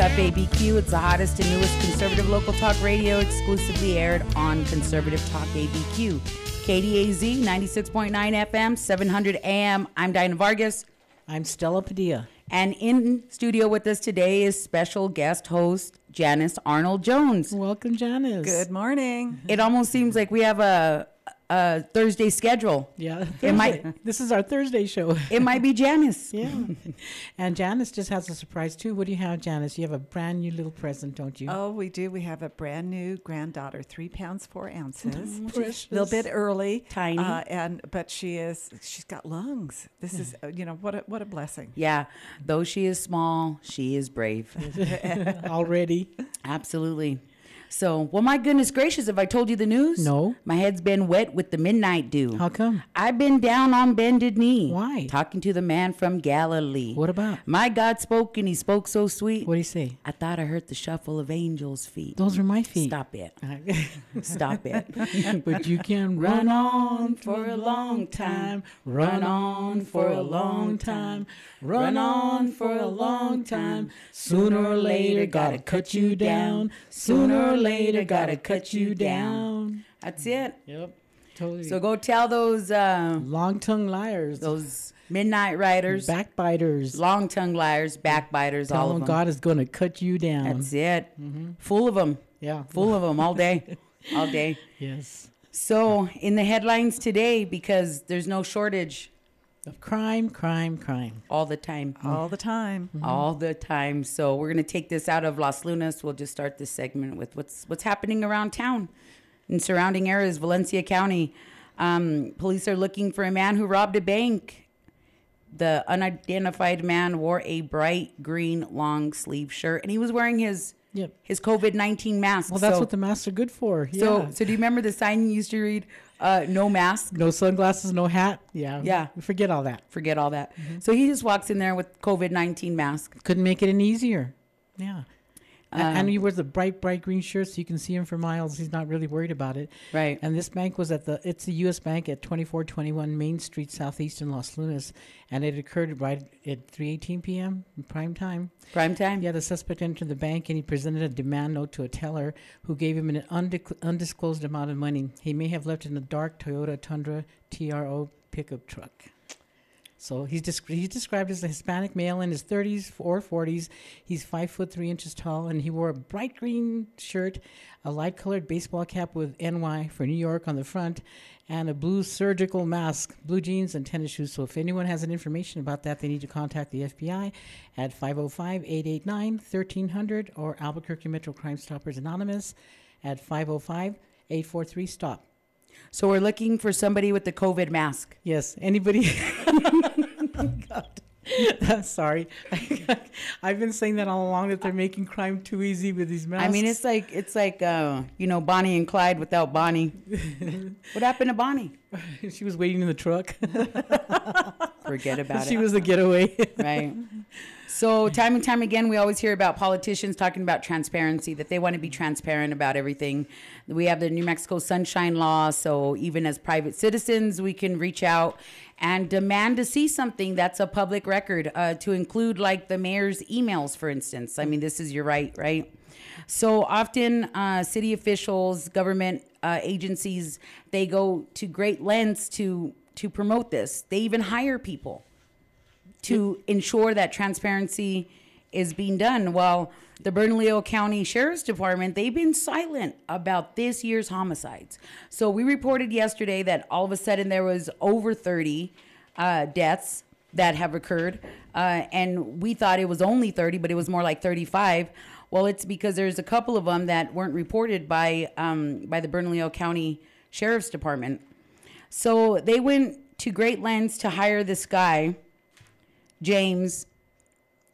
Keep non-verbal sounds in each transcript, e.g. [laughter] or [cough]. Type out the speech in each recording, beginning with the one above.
welcome to Off ABQ. It's the hottest and newest conservative local talk radio, exclusively aired on Conservative Talk ABQ. KDAZ 96.9 FM, 700 AM. I'm Dinah Vargas. I'm Stella Padilla. And in studio with us today is special guest host Janice Arnold Jones. Welcome, Janice. Good morning. It almost seems like we have a, a Thursday schedule. Yeah. It might This is our Thursday show. it might be Janice. [laughs] Yeah. and Janice just has a surprise too. What do you have, Janice? You have a brand new little present, don't you? Oh, we do. We have a brand new granddaughter, three pounds four ounces. Precious. A little bit early, Tiny. uh, and but she is. She's got lungs. This is, uh, you know, what a what a blessing. Yeah, though she is small, she is brave. [laughs] Already. Absolutely. So, well, my goodness gracious, have I told you the news? No. My head's been wet with the midnight dew. How come? I've been down on bended knee. Why? Talking to the man from Galilee. What about? My God spoke and he spoke so sweet. What do you say? I thought I heard the shuffle of angels' feet. Those are my feet. Stop it. [laughs] Stop it. [laughs] but you can run on for a long time, run on for a long time, run on for a long time. Sooner or later, gotta cut you down. Sooner or later, gotta cut you down. That's it. Yep, totally. So go tell those uh, long tongue liars, those midnight riders, backbiters. long tongue liars, backbiters, Tell all them of them. God is gonna cut you down. That's it. Full of them. yeah. Full of them all day. [laughs] all day. Yes. So, in the headlines today, because there's no shortage crime, crime, crime. all the time. All the time. All the time. So, we're going to take this out of Las Lunas. We'll just start this segment with what's what's happening around town in surrounding areas, Valencia County. Um, police are looking for a man who robbed a bank. The unidentified man wore a bright green long sleeve shirt and he was wearing his Yep. his COVID 19 mask. Well, that's so, what the masks are good for. Yeah. so, so do you remember the sign you used to read? Uh, no mask. no sunglasses, no hat. Yeah. Yeah. Forget all that. forget all that. So he just walks in there with COVID nineteen mask. Couldn't make it any easier. Yeah. Um, and he wears a bright, bright green shirt so you can see him for miles. He's not really worried about it. Right. And this bank was at the, it's the U.S. Bank at 2421 Main Street, Southeast in Los Lunas. And it occurred right at 3.18 p.m. prime time. Prime time. Yeah, the suspect entered the bank and he presented a demand note to a teller who gave him an undec- undisclosed amount of money. He may have left it in a dark Toyota Tundra TRO pickup truck. So he's, desc- he's described as a Hispanic male in his 30s or 40s. He's five foot three inches tall, and he wore a bright green shirt, a light colored baseball cap with NY for New York on the front, and a blue surgical mask, blue jeans, and tennis shoes. So if anyone has any information about that, they need to contact the FBI at 505 889 1300 or Albuquerque Metro Crime Stoppers Anonymous at 505 843 STOP. So we're looking for somebody with the COVID mask. Yes, anybody. [laughs] God. [laughs] Sorry. [laughs] I've been saying that all along that they're making crime too easy with these masks. I mean, it's like it's like uh, you know Bonnie and Clyde without Bonnie. what happened to Bonnie? she was waiting in the truck. Forget about she it. She was the getaway. right. So time and time again, we always hear about politicians talking about transparency, that they want to be transparent about everything. We have the New Mexico Sunshine Law, so even as private citizens, we can reach out and demand to see something that's a public record, uh, to include like the mayor's emails, for instance. I mean, this is your right, right? So often, uh, city officials, government uh, agencies, they go to great lengths to to promote this. They even hire people to ensure that transparency is being done. While the Bernalillo County Sheriff's Department, they've been silent about this year's homicides. So we reported yesterday that all of a sudden there was over 30 uh, deaths that have occurred, uh, and we thought it was only 30, but it was more like 35. Well, it's because there's a couple of them that weren't reported by um, by the Bernalillo County Sheriff's Department. So they went to great lengths to hire this guy, James.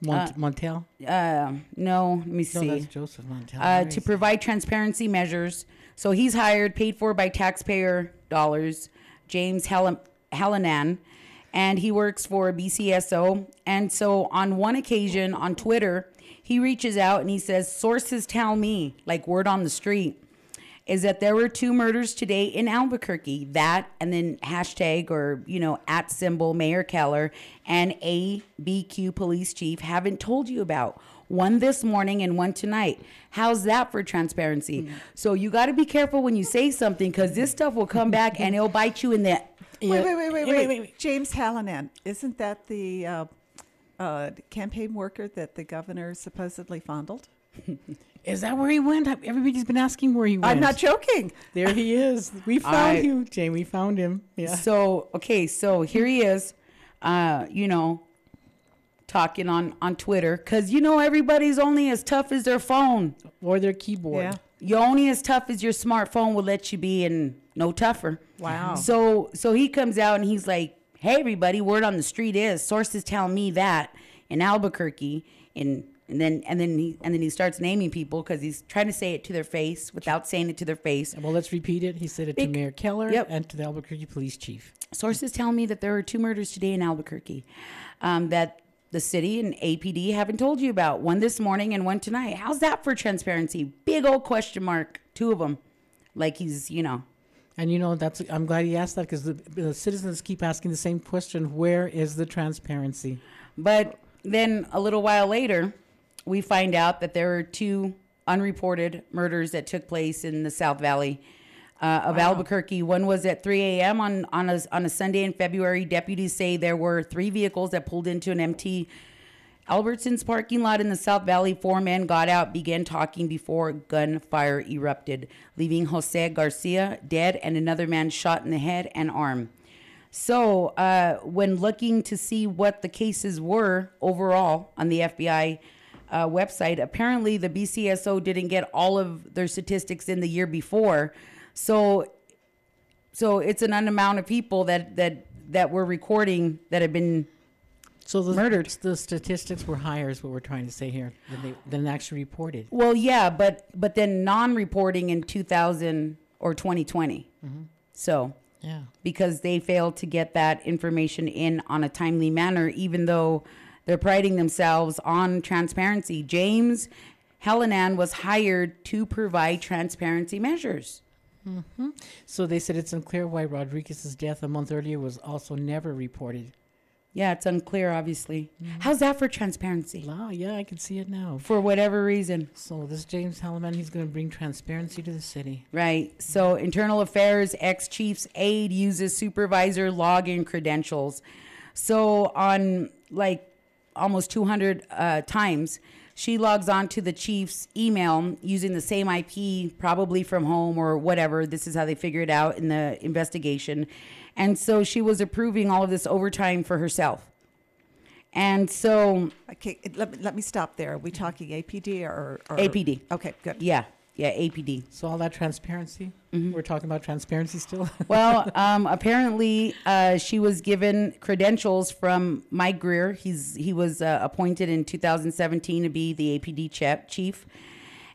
Mont- Montel? Uh, no, let me see. No, that's Joseph Montel. uh, to provide transparency measures. So he's hired, paid for by taxpayer dollars, James Hel- Hallinan, and he works for BCSO. And so on one occasion on Twitter, he reaches out and he says, Sources tell me, like word on the street, is that there were two murders today in Albuquerque. That and then hashtag or, you know, at symbol Mayor Keller and ABQ police chief haven't told you about. One this morning and one tonight. How's that for transparency? Mm. So you got to be careful when you say something because this stuff will come back and it'll bite you in the. Wait, wait, wait, wait, Wait, wait, wait, James Hallinan, isn't that the uh, uh, campaign worker that the governor supposedly fondled? [laughs] Is that where he went? Everybody's been asking where he went. I'm not joking. There he is. We [laughs] found I- him, Jane. We found him. Yeah. So okay, so here he is, uh, you know, talking on on Twitter because you know everybody's only as tough as their phone. Or their keyboard. Yeah. You're only as tough as your smartphone will let you be, and no tougher. Wow. So so he comes out and he's like, "Hey everybody, word on the street is sources tell me that in Albuquerque, and and then and then he and then he starts naming people because he's trying to say it to their face without saying it to their face. Well, let's repeat it. He said it to Big- Mayor Keller Yep. and to the Albuquerque Police Chief. Sources tell me that there are two murders today in Albuquerque um, that the city and APD haven't told you about. One this morning and one tonight. How's that for transparency? Big old question mark. Two of them. Like he's, you know, And you know, that's I'm glad he asked that because the, the citizens keep asking the same question: Where is the transparency? But then a little while later, we find out that there are two unreported murders that took place in the South Valley uh, of Albuquerque. One was at 3 a.m. on on a, on a Sunday in February. Deputies say there were three vehicles that pulled into an empty Albertson's parking lot in the South Valley. Four men got out, began talking before gunfire erupted, leaving Jose Garcia dead and another man shot in the head and arm. So, uh, when looking to see what the cases were overall on the FBI uh, website, apparently the BCSO didn't get all of their statistics in the year before. So, so it's an amount of people that that that were recording that have been So the Murdered. The statistics were higher, is what we're trying to say here, than they than actually reported. Well, yeah, but but then non-reporting in 2000 or 2020. So Yeah. because they failed to get that information in on a timely manner, even though they're priding themselves on transparency. James Hallinan was hired to provide transparency measures. Mm-hmm. So they said it's unclear why Rodriguez's death a month earlier was also never reported. Yeah, it's unclear, obviously. Mm-hmm. How's that for transparency? Wow, yeah, I can see it now. For whatever reason. So this James Hallinan, he's going to bring transparency to the city. Right. So, Internal Affairs ex chief's aide uses supervisor login credentials. So, on like almost 200 uh, times, she logs on to the chief's email using the same IP, probably from home or whatever. This is how they figure it out in the investigation. And so she was approving all of this overtime for herself. And so, Okay, let me, let me stop there. Are we talking APD or, or APD. Okay, good. yeah, yeah, APD. So all that transparency, we're talking about transparency still. [laughs] Well, um, apparently, uh, she was given credentials from Mike Geier. He's he was uh, appointed in 2017 to be the APD chef, chief,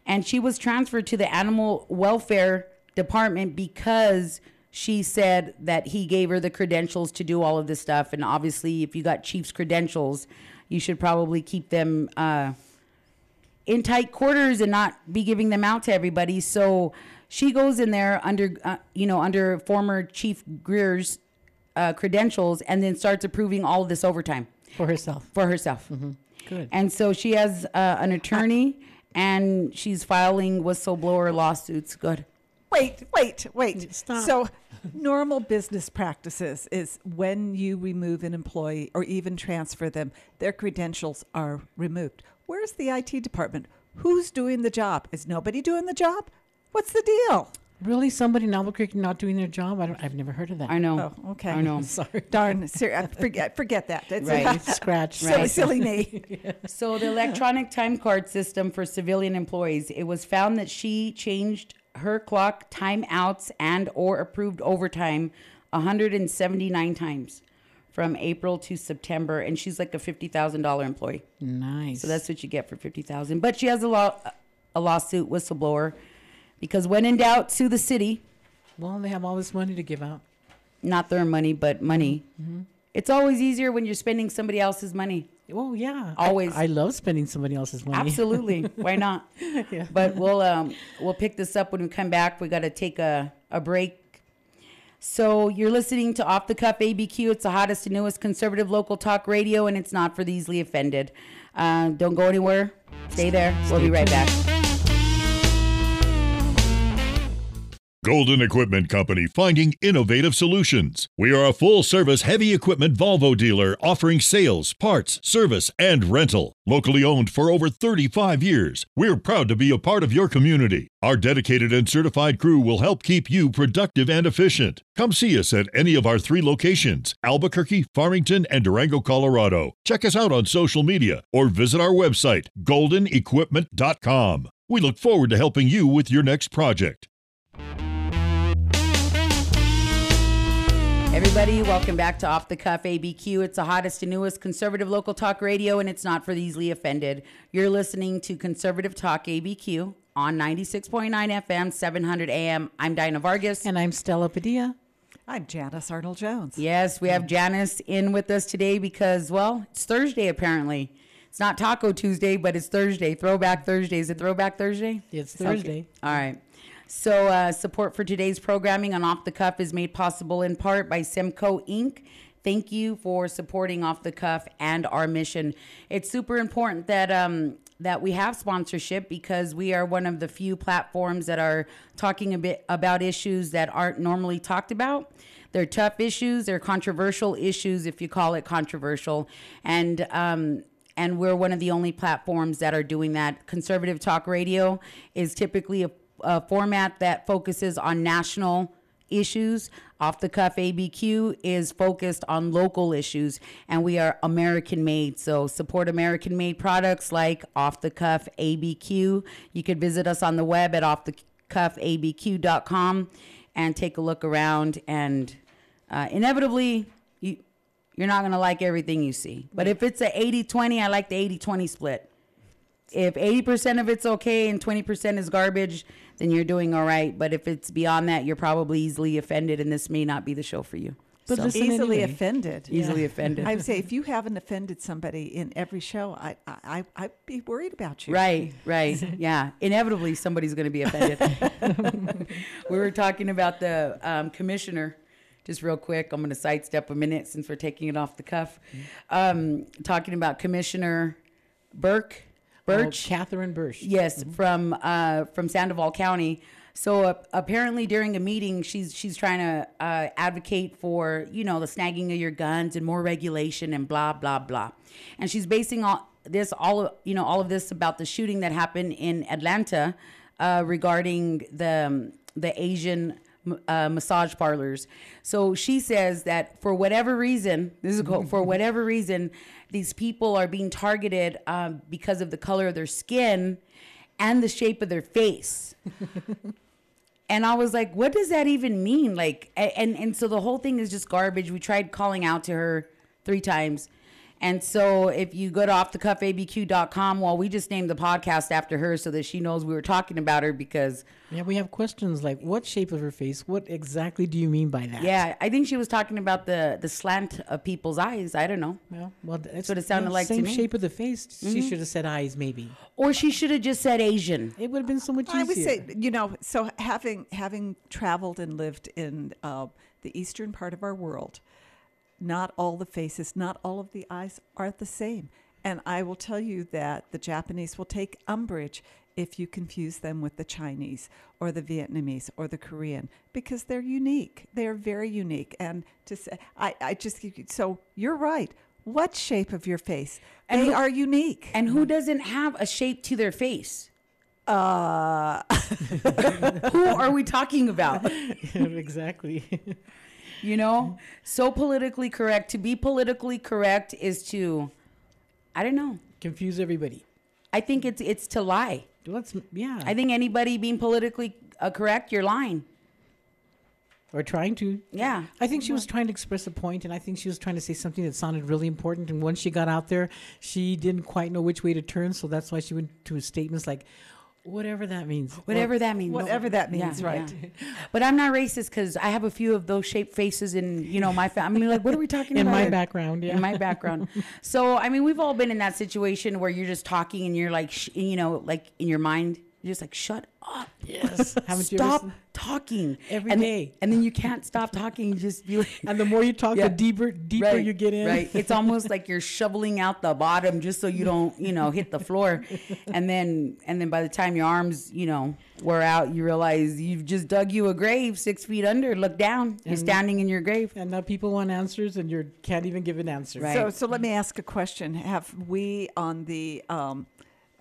and she was transferred to the animal welfare department because she said that he gave her the credentials to do all of this stuff. And obviously, if you got chief's credentials, you should probably keep them. Uh, in tight quarters and not be giving them out to everybody. So she goes in there under, uh, you know, under former Chief Geier's uh, credentials, and then starts approving all of this overtime for herself. for herself. Good. And so she has uh, an attorney, and she's filing whistleblower lawsuits. Good. Wait, wait, wait. Mm, stop. So, normal business practices is when you remove an employee or even transfer them, their credentials are removed. Where's the IT department? Who's doing the job? Is nobody doing the job? What's the deal? Really, somebody in Albuquerque not doing their job? I don't, I've never heard of that. I know. Oh, okay. I know. I'm [laughs] Sorry. Darn, ser- I forget, forget that. It's Right. [laughs] Scratch. silly, Right. silly me. [laughs] So the electronic time card system for civilian employees, it was found that she changed her clock timeouts and or approved overtime 179 times from April to September and she's like a $50,000 employee. Nice. So that's what you get for 50,000. But she has a law a lawsuit whistleblower because when in doubt sue the city, well, they have all this money to give out. not their money but money. Mm-hmm. It's always easier when you're spending somebody else's money. Oh yeah, I- Always. I, love spending somebody else's money. Absolutely. [laughs] Why not? Yeah. But we'll um we'll pick this up when we come back. We got to take a a break. So you're listening to Off the Cuff ABQ. It's the hottest and newest conservative local talk radio, and it's not for the easily offended. Uh, don't go anywhere. Stay there. We'll be right back. Golden Equipment Company finding innovative solutions. We are a full service heavy equipment Volvo dealer offering sales, parts, service, and rental. Locally owned for over 35 years, we're proud to be a part of your community. Our dedicated and certified crew will help keep you productive and efficient. Come see us at any of our three locations Albuquerque, Farmington, and Durango, Colorado. Check us out on social media or visit our website, goldenequipment.com. We look forward to helping you with your next project. Everybody, welcome back to Off the Cuff ABQ. It's the hottest and newest conservative local talk radio, and it's not for the easily offended. You're listening to Conservative Talk ABQ on 96.9 FM, 700 AM. I'm Dinah Vargas. And I'm Stella Padilla. I'm Janice Arnold Jones. Yes, we have Janice in with us today because, well, it's Thursday apparently. It's not Taco Tuesday, but it's Thursday. Throwback Thursday. Is it Throwback Thursday? It's Okay. Thursday. All right. So, uh, support for today's programming on Off the Cuff is made possible in part by Simcoe Inc. Thank you for supporting Off the Cuff and our mission. It's super important that um, that we have sponsorship because we are one of the few platforms that are talking a bit about issues that aren't normally talked about. They're tough issues. They're controversial issues, if you call it controversial, and um, and we're one of the only platforms that are doing that. Conservative Talk Radio is typically a, a format that focuses on national issues. Off the Cuff ABQ is focused on local issues, and we are American made. So support American made products like Off the Cuff ABQ. You could visit us on the web at offthecuffabq.com and take a look around. And uh, inevitably, you you're not going to like everything you see. But if it's a 80 20, I like the 80 20 split. If 80% of it's okay and 20% is garbage, then you're doing all right. But if it's beyond that, you're probably easily offended, and this may not be the show for you. But So, listen Easily anyway. offended. easily offended. I would say if you haven't offended somebody in every show, I, I, I, I'd be worried about you. Right, right. [laughs] Yeah. Inevitably, somebody's going to be offended. [laughs] we were talking about the um, commissioner, just real quick. I'm going to sidestep a minute since we're taking it off the cuff. Um, talking about Commissioner Burke, Bruch. Oh, Katherine Bruch. Yes, from uh, from Sandoval County. So uh, apparently during a meeting, she's she's trying to uh, advocate for you know the snagging of your guns and more regulation and blah blah blah, and she's basing all this all of, you know all of this about the shooting that happened in Atlanta uh, regarding the um, the Asian uh, massage parlors. So she says that for whatever reason, this is quote, for whatever reason, these people are being targeted um, because of the color of their skin and the shape of their face. [laughs] and I was like, what does that even mean? Like, and and so the whole thing is just garbage. We tried calling out to her three times. And so if you go to offthecuffabq.com, well, we just named the podcast after her so that she knows we were talking about her because Yeah, we have questions like what shape of her face? What exactly do you mean by that? Yeah, I think she was talking about the the slant of people's eyes. I don't know. Well, well that's what it sounded like to Same me. Mm-hmm. shape of the face. She should have said eyes, maybe. Or she should have just said Asian. It would have been so much easier. I would say, you know, so having having traveled and lived in uh, the eastern part of our world, not all the faces, not all of the eyes are the same. And I will tell you that the Japanese will take umbrage if you confuse them with the Chinese or the Vietnamese or the Korean because they're unique. They are very unique. And to say, I, I just, so you're right. What shape of your face? And they who- are unique. And who doesn't have a shape to their face? uh, [laughs] Who are we talking about? [laughs] exactly. [laughs] You know? So politically correct. To be politically correct is to I don't know. Confuse everybody. I think it's it's to lie. Let's yeah. I think anybody being politically uh, correct, you're lying. or trying to. Yeah. I think she was trying to express a point, and I think she was trying to say something that sounded really important. And once she got out there, she didn't quite know which way to turn, so that's why she went to statements like, "Whatever that means." Whatever that means. whatever that means, Yeah, right. yeah. But I'm not racist because I have a few of those shaped faces in, you know, my family. I mean, like, what are we talking [laughs] in about? my background, yeah. in my background. So, I mean, we've all been in that situation where you're just talking and you're like, sh- you know, like in your mind, You're just like, shut up. Yes. [laughs] Haven't you ever Stop seen- talking Every and, day. and then you can't stop talking. You just be like, [laughs] And the more you talk, Yeah. the deeper deeper right, you get in. Right. It's almost like you're shoveling out the bottom just so you don't, you know, hit the floor. And then and then by the time your arms, you know, wear out, you realize you've just dug you a grave six feet under. Look down. You're And- standing in your grave. And now people want answers, and you can't even give an answer. Right. So, so let me ask a question. Have we on the um,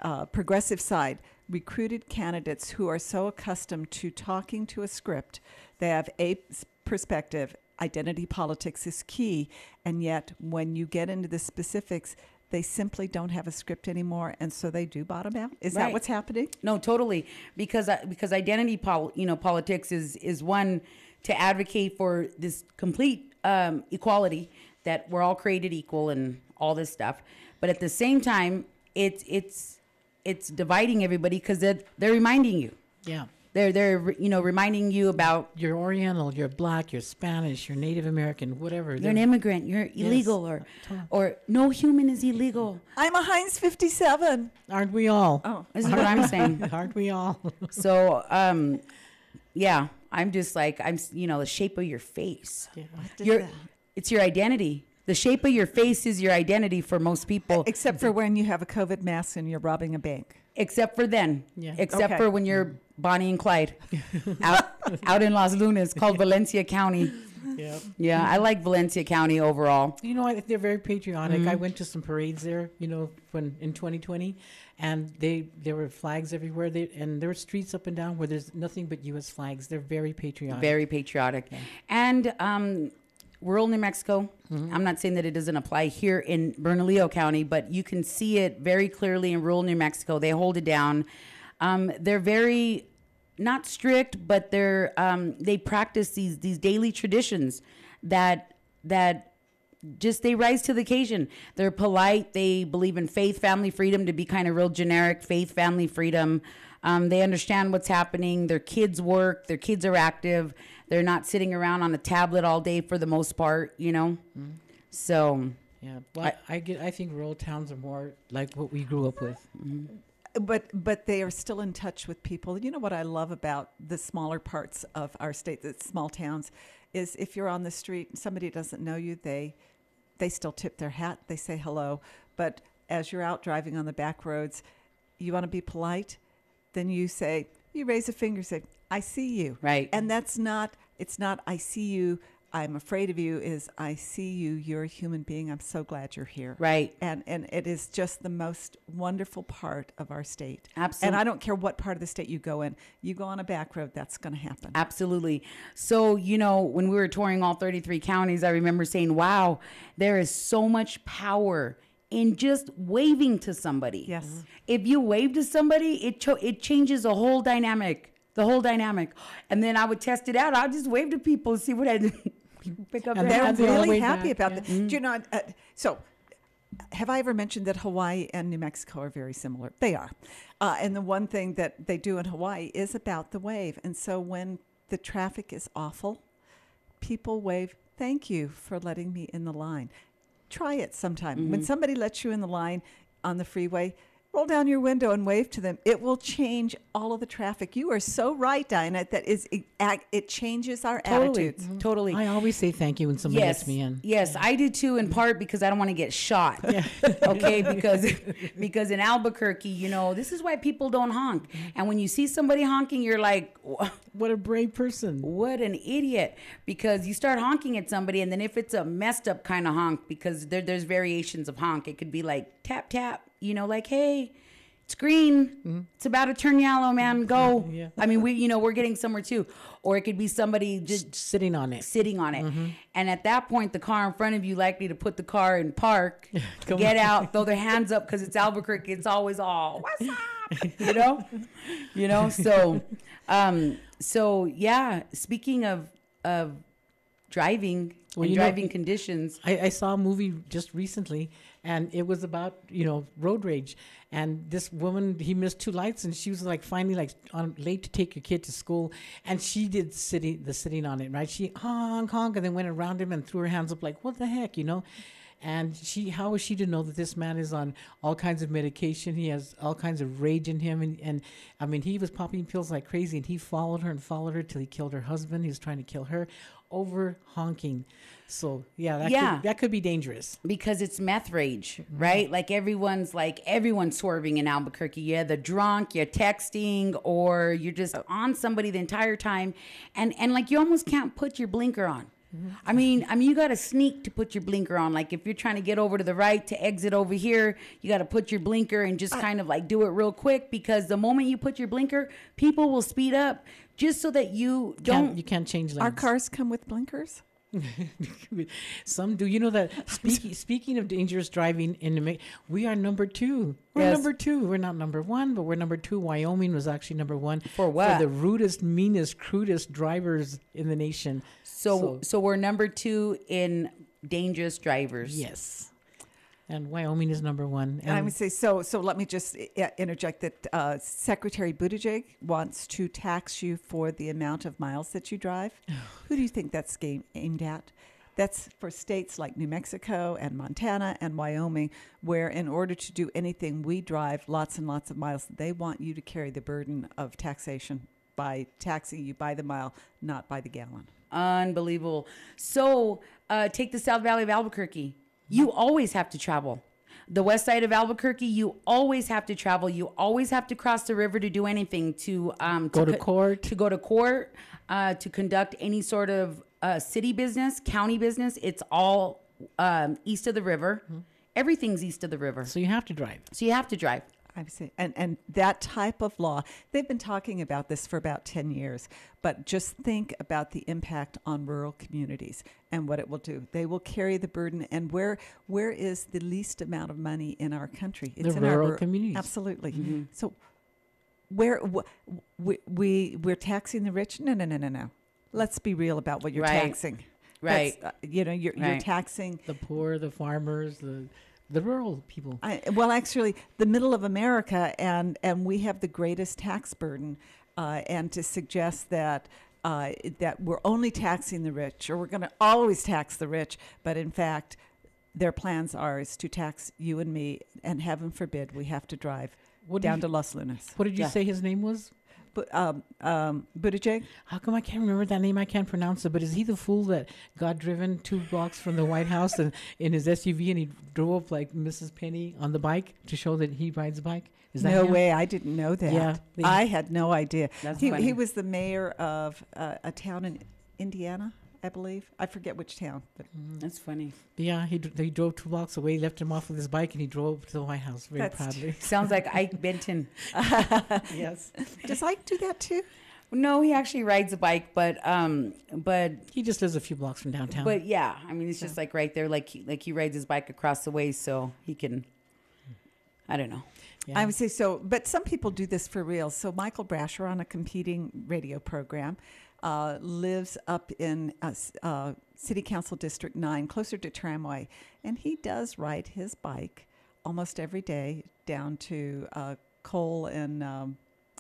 uh, progressive side recruited candidates who are so accustomed to talking to a script, they have a perspective, identity politics is key, and yet when you get into the specifics, they simply don't have a script anymore, and so they do bottom out? Is that what's happening? No, totally. Because because identity, pol- you know, politics is is one to advocate for this complete um, equality that we're all created equal and all this stuff. But at the same time, it's it's it's dividing everybody because they're they're reminding you. Yeah. They're they're you know reminding you about You're Oriental, you're Black, you're Spanish, you're Native American, whatever. you're an They're- immigrant, you're illegal, or or no human is illegal. I'm a Heinz 57. Aren't we all? Oh, This is what I'm saying. [laughs] Aren't we all? So um, yeah, I'm just like I'm you know the shape of your face. yeah. Did your that. it's your identity. The shape of your face is your identity for most people, Except for when you have a COVID mask and you're robbing a bank. except for then. Yeah. Except Okay. for when you're Bonnie and Clyde out [laughs] out in Las Lunas, called Valencia County. Yeah. Yeah, I like Valencia County overall. You know, I- they're very patriotic. Mm-hmm. I went to some parades there, you know, when in 2020, and they there were flags everywhere. They, and there were streets up and down where there's nothing but U.S. flags. They're very patriotic. Very patriotic. And um, rural New Mexico, I'm not saying that it doesn't apply here in Bernalillo County, but you can see it very clearly in rural New Mexico. They hold it down. Um, they're very not strict, but they're um, they practice these these daily traditions that that just they rise to the occasion. They're polite. They believe in faith, family, freedom to be kind of real generic faith, family, freedom. Um, they understand what's happening. Their kids work. Their kids are active. They're not sitting around on a tablet all day for the most part, you know. So Yeah. Well, I, get. I think rural towns are more like what we grew up with. Mm-hmm. but but they are still in touch with people. You know what I love about the smaller parts of our state, the small towns, is if you're on the street and somebody doesn't know you, they they still tip their hat, they say hello. But as you're out driving on the back roads, you want to be polite, then you say you raise a finger, say I see you, Right. and that's not it's not I see you. I'm afraid of you. Is I see you. You're a human being. I'm so glad you're here right, and and it is just the most wonderful part of our state. Absolutely. And I don't care what part of the state you go in. You go on a back road, that's going to happen. Absolutely. So, you know, when we were touring all 33 counties, I remember saying, wow, there is so much power in just waving to somebody. Yes. If you wave to somebody, it cho- it changes a whole dynamic, the whole dynamic. And then I would test it out. I'll just wave to people, and see what I [laughs] pick up And They're really happy back, about yeah. that. Do you know? Uh, so, have I ever mentioned that Hawaii and New Mexico are very similar? They are. Uh, and the one thing that they do in Hawaii is about the wave. And so when the traffic is awful, people wave, "Thank you for letting me in the line." Try it sometime. When somebody lets you in the line on the freeway, roll down your window and wave to them. It will change all of the traffic. You are so right, Dinah. That is, it, it changes our Totally. attitudes. Mm-hmm. Totally. I always say thank you when somebody yes, lets me in. Yes, I do too. In part because I don't want to get shot. [laughs] [laughs] okay, because because in Albuquerque, you know, this is why people don't honk. And when you see somebody honking, you're like, What a brave person. what an idiot! Because you start honking at somebody, and then if it's a messed up kind of honk, because there, there's variations of honk. It could be like tap tap, you know, like hey. It's green. It's about to turn yellow, man. Go. [laughs] Yeah. I mean, we, you know, we're getting somewhere too. Or it could be somebody just sitting on it. sitting on it. Mm-hmm. And at that point, the car in front of you likely to put the car in park, [laughs] get out, throw their hands up because it's Albuquerque. It's always all what's up, [laughs] you know, you know. So, um, so yeah. Speaking of of driving Well, and you know- driving conditions, I, I saw a movie just recently, and it was about you know road rage. And this woman, he missed two lights, and she was like finally like on late to take your kid to school, and she did sitting the sitting on it right. She honk honk, and then went around him and threw her hands up like what the heck, you know. And she, how is she to know that this man is on all kinds of medication? He has all kinds of rage in him, and, and I mean, he was popping pills like crazy, and he followed her and followed her till he killed her husband. He was trying to kill her over honking. So yeah, that Yeah. could, that could be dangerous. because it's meth rage, right? Mm-hmm. Like everyone's like everyone's swerving in Albuquerque. You're the drunk, you're texting, or you're just oh. on somebody the entire time, and and like you almost can't put your blinker on. Mm-hmm. I mean, I mean, you got to sneak to put your blinker on. Like if you're trying to get over to the right to exit over here, you got to put your blinker and just uh. kind of like do it real quick because the moment you put your blinker, people will speed up just so that you Can't, don't. you can't change lanes. Our cars come with blinkers. [laughs] Some do. You know that [laughs] speaking speaking of dangerous driving in Mexico, we are number two. We're Yes. number two. We're not number one, but we're number two. Wyoming was actually number one For what? For the rudest, meanest, crudest drivers in the nation. so so we're number two in dangerous drivers. yes, and Wyoming is number one. And I would say so. So let me just interject that uh, Secretary Buttigieg wants to tax you for the amount of miles that you drive. [sighs] Who do you think that's game, aimed at? That's for states like New Mexico and Montana and Wyoming, where in order to do anything, we drive lots and lots of miles. They want you to carry the burden of taxation by taxing you by the mile, not by the gallon. Unbelievable. So, uh, take the South Valley of Albuquerque. You always have to travel. The west side of Albuquerque, you always have to travel. You always have to cross the river to do anything, to um, Go to co- court. to go to court, uh, to conduct any sort of uh, city business, county business. It's all um, east of the river. Everything's east of the river, so you have to drive. so you have to drive. I see. And and that type of law, they've been talking about this for about 10 years, but just think about the impact on rural communities and what it will do. They will carry the burden and where where is the least amount of money in our country? The in our rural rur- communities. Absolutely. So where wh- we, we we're taxing the rich? No, no, no, no, no. Let's be real about what you're Right. taxing. Right. Uh, you know, you're, you're taxing The poor, the farmers, the the rural people. I, well, actually, the middle of America, and and we have the greatest tax burden, uh, and to suggest that. Uh, that we're only taxing the rich, or we're going to always tax the rich, but in fact, their plans are is to tax you and me, and heaven forbid we have to drive What down you- to Los Lunas. What did you Yeah. say his name was? But um, um, Buttigieg, How come I can't remember that name? I can't pronounce it. But is he the fool that got driven two blocks from the White House and in his SUV and he drove up like Mrs. Penny on the bike to show that he rides a bike? Is that no him? way, I didn't know that. Yeah, they- I had no idea. That's he, he was the mayor of uh, a town in Indiana, I believe. I forget which town, but That's funny. Yeah, he, dr- he drove two blocks away, left him off with his bike, and he drove to the White House very That's proudly. Sounds like Ike [laughs] Benton. [laughs] yes. does Ike do that too? No, he actually rides a bike, but um, but He just lives a few blocks from downtown. But yeah, I mean, it's just like right there, like he, like he rides his bike across the way, so he can. I don't know. yeah. I would say so, but some people do this for real. So Michael Brasher on a competing radio program uh, lives up in uh, uh, City Council District Nine, closer to Tramway, and he does ride his bike almost every day down to uh, Coal and um,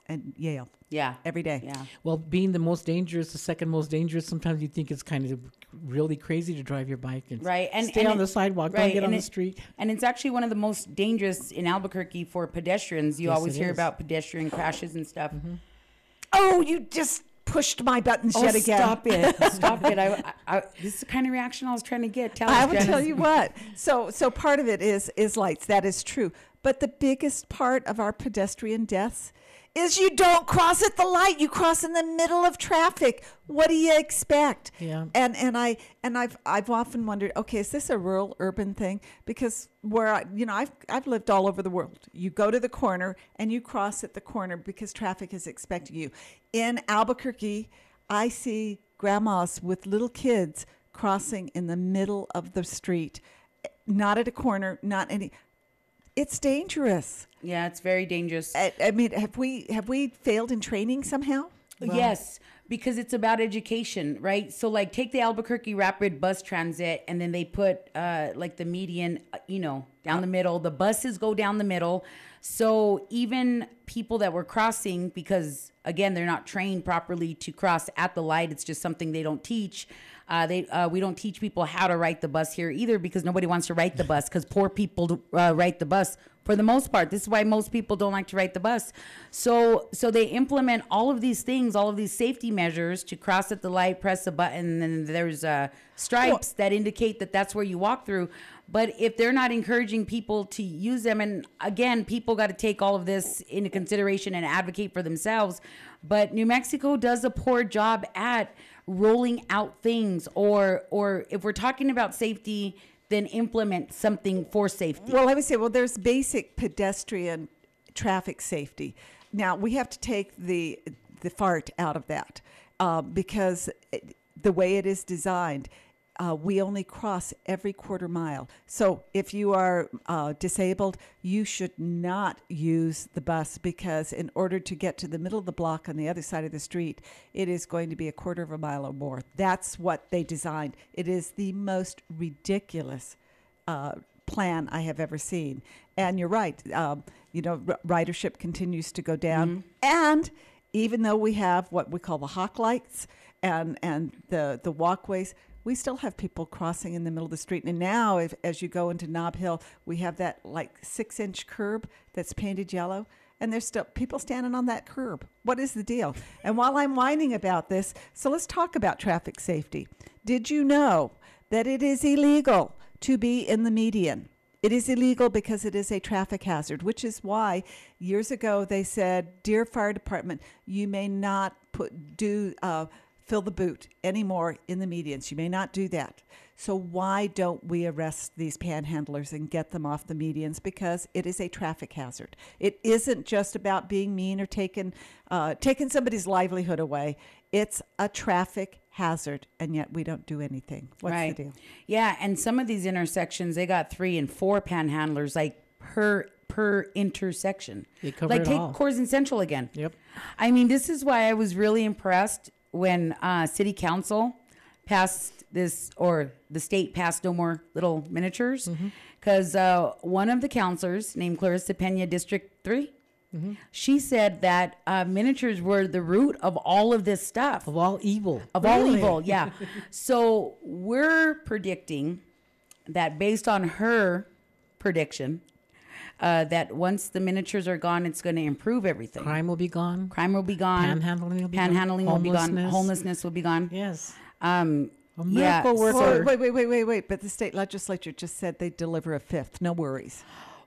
and Yale Yeah, every day. yeah, well, being the most dangerous, the second most dangerous, sometimes you think it's kind of really crazy to drive your bike and right. And stay and on it- the sidewalk, right, don't get on and the street. And it's actually one of the most dangerous in Albuquerque for pedestrians. You Yes, always hear is. about pedestrian crashes and stuff. Oh, you just pushed my buttons Oh, yet again. stop it! [laughs] Stop it! I, I, I, this is the kind of reaction I was trying to get. Tell I will tell you what. So so part of it is is lights. That is true. But the biggest part of our pedestrian deaths is you don't cross at the light. You cross in the middle of traffic. What do you expect? Yeah. And and I and I've I've often wondered, okay, is this a rural urban thing? Because where I you know, I've I've lived all over the world. You go to the corner and you cross at the corner because traffic is expecting you. In Albuquerque, I see grandmas with little kids crossing in the middle of the street, not at a corner, not any it's dangerous. Yeah, it's very dangerous. I, I mean, have we have we failed in training somehow? yes, because it's about education, right? So, like, take the Albuquerque Rapid Bus Transit, and then they put uh, like the median, uh, you know, down the middle. The buses go down the middle. So, even people that were crossing, because again, they're not trained properly to cross at the light, it's just something they don't teach. Uh, they uh, we don't teach people how to ride the bus here either because nobody wants to ride the bus because poor people uh, ride the bus for the most part. This is why most people don't like to ride the bus. So so they implement all of these things, all of these safety measures to cross at the light, press a button, and then there's uh, stripes that indicate that that's where you walk through. But if they're not encouraging people to use them, and again, people got to take all of this into consideration and advocate for themselves. But New Mexico does a poor job at rolling out things, or or if we're talking about safety, then implement something for safety. Well, i would say, well, there's basic pedestrian traffic safety. Now we have to take the the fart out of that uh, because it, the way it is designed, uh, we only cross every quarter mile. So if you are uh, disabled, you should not use the bus because in order to get to the middle of the block on the other side of the street, it is going to be a quarter of a mile or more. That's what they designed. It is the most ridiculous uh, plan I have ever seen. And you're right. Um, you know, r- ridership continues to go down. And even though we have what we call the hawk lights and and the the walkways, we still have people crossing in the middle of the street. And now, if, as you go into Nob Hill, we have that like six inch curb that's painted yellow. And there's still people standing on that curb. What is the deal? And while I'm whining about this, so let's talk about traffic safety. Did you know that it is illegal to be in the median? It is illegal because it is a traffic hazard, which is why years ago they said, "Dear fire department, you may not put do uh, fill the boot anymore in the medians. You may not do that." So why don't we arrest these panhandlers and get them off the medians? Because it is a traffic hazard. It isn't just about being mean or taking uh, taking somebody's livelihood away. It's a traffic hazard, and yet we don't do anything. What's right. the deal? Yeah, and some of these intersections they got three and four panhandlers like per per intersection. Like take all. Coors and Central again. Yep. I mean, this is why I was really impressed when uh, City Council passed this, or the state passed no more little miniatures, Mm-hmm. because uh, one of the councilors named Klarissa Peña, District 3 Mm-hmm. she said that uh, miniatures were the root of all of this stuff Of all evil. of all evil yeah [laughs] so we're predicting that based on her prediction uh, that once the miniatures are gone it's going to improve everything Crime will be gone. crime will be gone Panhandling will be gone. panhandling will be gone Homelessness. homelessness will be gone Yes. um A yeah miracle worker. wait, wait, wait, wait, wait. But the state legislature just said they'd deliver a fifth. No worries.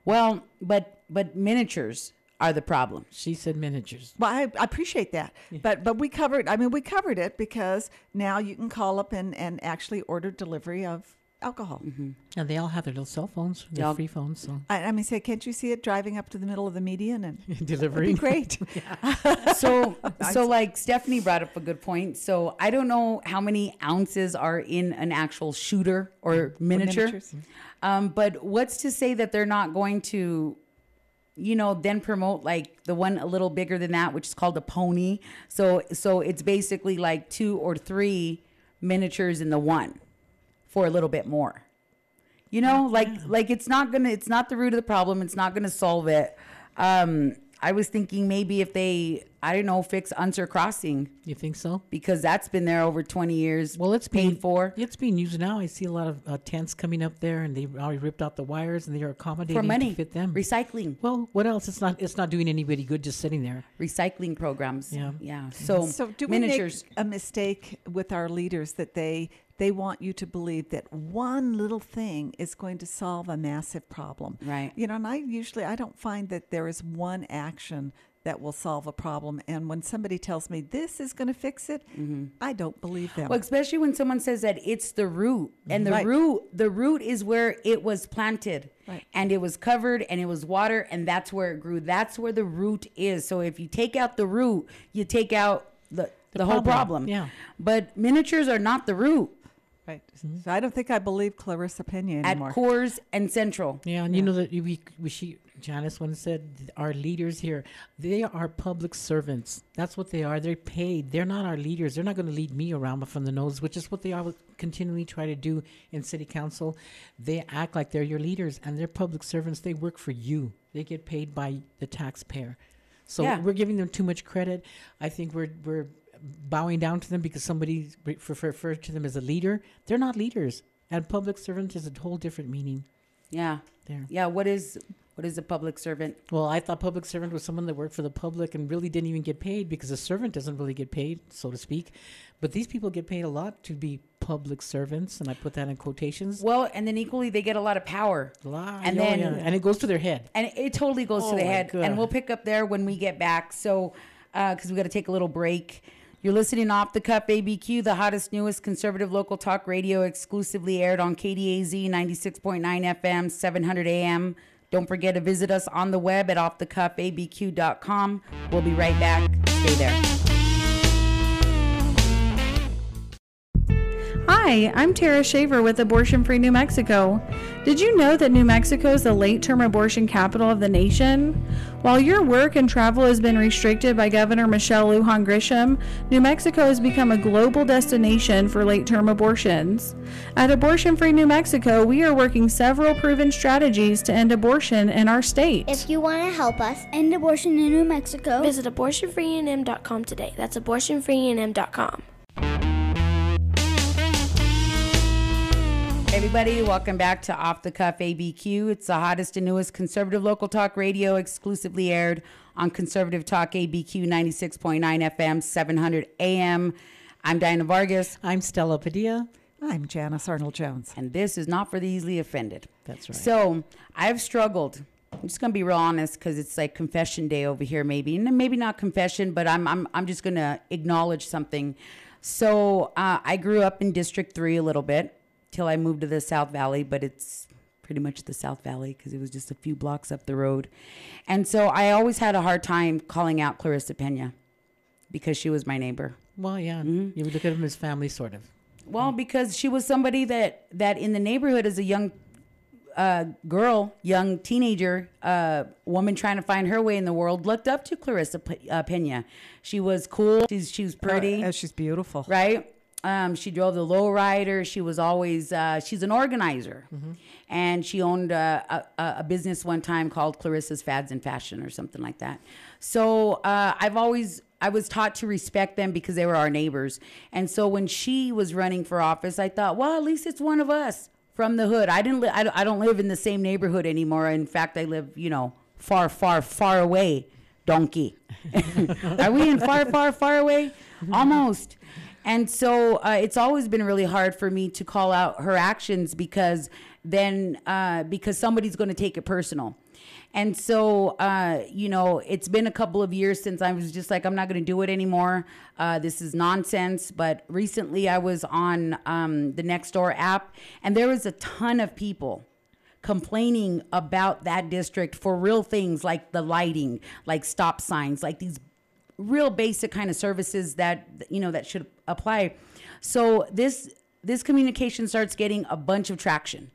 well but but miniatures are the problem. She said miniatures. Well, I, I appreciate that. But but we covered. I mean, we covered it because now you can call up and, and actually order delivery of alcohol. And they all have their little cell phones, their Yep. free phones. So I, I mean, say, can't you see it driving up to the middle of the median and [laughs] it'd delivering. great? [laughs] [laughs] so so like stephanie brought up a good point so i don't know how many ounces are in an actual shooter or miniature um, but what's to say that they're not going to you know then promote like the one a little bigger than that which is called a pony so so it's basically like two or three miniatures in the one for a little bit more you know like like it's not gonna it's not the root of the problem it's not gonna solve it um i was thinking maybe if they i don't know fix unser crossing You think so? because that's been there over 20 years Well, it's paid being for It's being used now. I see a lot of uh, tents coming up there, and they already ripped out the wires, and they are accommodating for money to fit them. recycling well, what else? It's not. It's not doing anybody good just sitting there. recycling programs Yeah. yeah so, So do we miniatures make a mistake with our leaders that they they want you to believe that one little thing is going to solve a massive problem? Right. You know, and I usually I don't find that there is one action that will solve a problem. And when somebody tells me this is going to fix it, mm-hmm. I don't believe them. Well, especially when someone says that it's the root, and the Right. root, the root is where it was planted, Right. and it was covered, and it was water, and that's where it grew. That's where the root is. So if you take out the root, you take out the the, whole problem, problem. yeah. But miniatures are not the root right. Hmm? So I don't think I believe Klarissa Peña at. Coors and Central. Yeah, and you know that we, we she Janice once said our leaders here, they are public servants. That's what they are. They're paid. They're not our leaders. They're not going to lead me around from the nose, which is what they are continually try to do in city council. They act like they're your leaders, and they're public servants. They work for you. They get paid by the taxpayer. So Yeah. we're giving them too much credit. I think we're we're bowing down to them because somebody re- refer, referred to them as a leader. They're not leaders. And public servant is a whole different meaning Yeah. there. Yeah. What is what is a public servant? Well, I thought public servant was someone that worked for the public and really didn't even get paid because a servant doesn't really get paid, so to speak. But these people get paid a lot to be public servants, and I put that in quotations. Well, and then equally they get a lot of power. A lot, And oh, then- yeah. and it goes to their head. And it, it totally goes to Oh the head. God. And we'll pick up there when we get back. So, uh, because we got to take a little break. You're listening off the cuff ABQ, the hottest, newest conservative local talk radio, exclusively aired on KDAZ 96.9 FM, 700 AM. Don't forget to visit us on the web at offthecuffabq.com. We'll be right back. Stay there. Hi, I'm Tara Shaver with Abortion Free New Mexico. Did you know that New Mexico is the late term abortion capital of the nation? While your work and travel has been restricted by Governor Michelle Lujan Grisham, New Mexico has become a global destination for late term abortions. At Abortion Free New Mexico, we are working several proven strategies to end abortion in our state. If you want to help us end abortion in New Mexico, Visit abortionfreenm.com today. That's abortionfreenm.com. everybody, welcome back to Off the Cuff ABQ. It's the hottest and newest conservative local talk radio, exclusively aired on Conservative Talk ABQ 96.9 FM, 700 AM. I'm Dinah Vargas, I'm Stella Padilla. I'm Janice Arnold Jones. and this is not for the easily offended. That's right. So I've struggled. I'm just gonna be real honest because it's like confession day over here, maybe, and maybe not confession, but I'm I'm I'm just gonna acknowledge something. So uh, I grew up in District Three a little bit till I moved to the South Valley, but it's pretty much the South Valley because it was just a few blocks up the road, and so I always had a hard time calling out Klarissa Peña because she was my neighbor. well, yeah, Mm-hmm. you would look at them as family, sort of. Well, because she was somebody that that in the neighborhood as a young uh, girl, young teenager, uh, woman trying to find her way in the world, looked up to Klarissa P- uh, Peña. She was cool. She's she was pretty, Uh, she's beautiful. right? Um, she drove the lowrider. She was always uh, she's an organizer, and she owned a, a, a business one time called Klarissa's Fads and Fashion or something like that. So uh, I've always I was taught to respect them because they were our neighbors, and so when she was running for office, I thought, well, at least it's one of us from the hood. I didn't li- I, I don't live in the same neighborhood anymore. In fact, I live you know far far far away. Donkey. [laughs] Are we in far, far, far away? [laughs] Almost. And so uh, it's always been really hard for me to call out her actions because then uh, because somebody's going to take it personal. And so, uh, you know, it's been a couple of years since I was just like, I'm not going to do it anymore. Uh, this is nonsense. But recently I was on um, the Nextdoor app and there was a ton of people complaining about that district for real things like the lighting, like stop signs, like these real basic kind of services that you know that should apply. So this this communication starts getting a bunch of traction.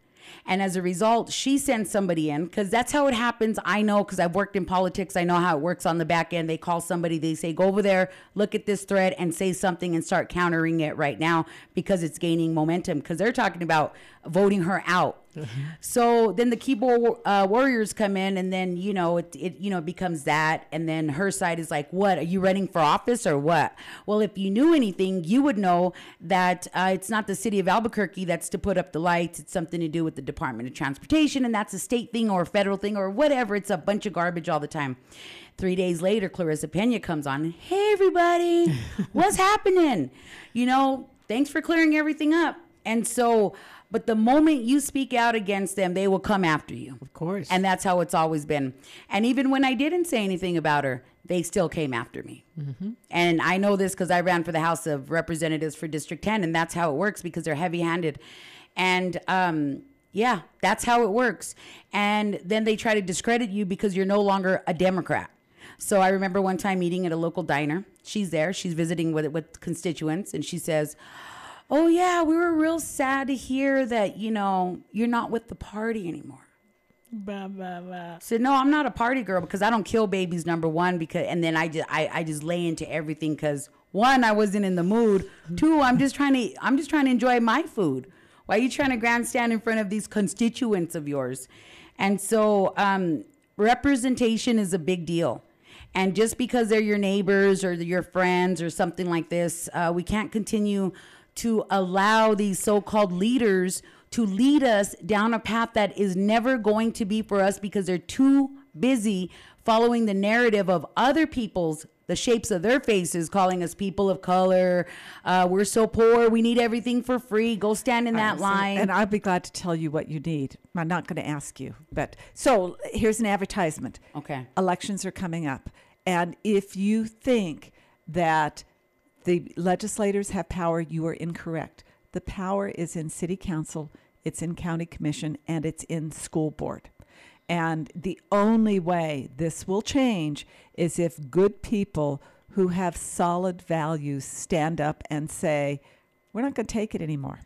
And as a result, she sends somebody in because that's how it happens. I know because I've worked in politics. I know how it works on the back end. They call somebody, they say, go over there, look at this thread, and say something and start countering it right now because it's gaining momentum because they're talking about voting her out. So then the keyboard uh, warriors come in, and then you know it, it you know becomes that, and then her side is like, "What are you running for office or what?" Well, if you knew anything, you would know that uh, it's not the city of Albuquerque that's to put up the lights. It's something to do with the Department of Transportation, and that's a state thing or a federal thing or whatever. It's a bunch of garbage all the time. Three days later, Klarissa Peña comes on. Hey, everybody, [laughs] what's happening? You know, thanks for clearing everything up. And so, but the moment you speak out against them, they will come after you. Of course. And that's how it's always been. And even when I didn't say anything about her, they still came after me. And I know this because I ran for the House of Representatives for District 10, and that's how it works because they're heavy handed. And um, yeah, that's how it works. And then they try to discredit you because you're no longer a Democrat. So I remember one time meeting at a local diner. She's there, she's visiting with with constituents, and she says, Oh, yeah, we were real sad to hear that, you know, you're not with the party anymore. Said no i'm not a party girl because i don't kill babies number one because and then i just i, I just lay into everything because one i wasn't in the mood. Two i'm just trying to i'm just trying to enjoy my food. Why are you trying to grandstand in front of these constituents of yours? And so um, representation is a big deal. And just because they're your neighbors or your friends or something like this, uh, we can't continue to allow these so called leaders to lead us down a path that is never going to be for us because they're too busy following the narrative of other people's the shapes of their faces calling us people of color uh, we're so poor we need everything for free go stand in that So- line And I'd be glad to tell you what you need. I'm not going to ask you, but so here's an advertisement. okay Elections are coming up. And if you think that the legislators have power, you are incorrect. The power is in city council, it's in county commission, and it's in school board. And the only way this will change is if good people who have solid values stand up and say, we're not going to take it anymore.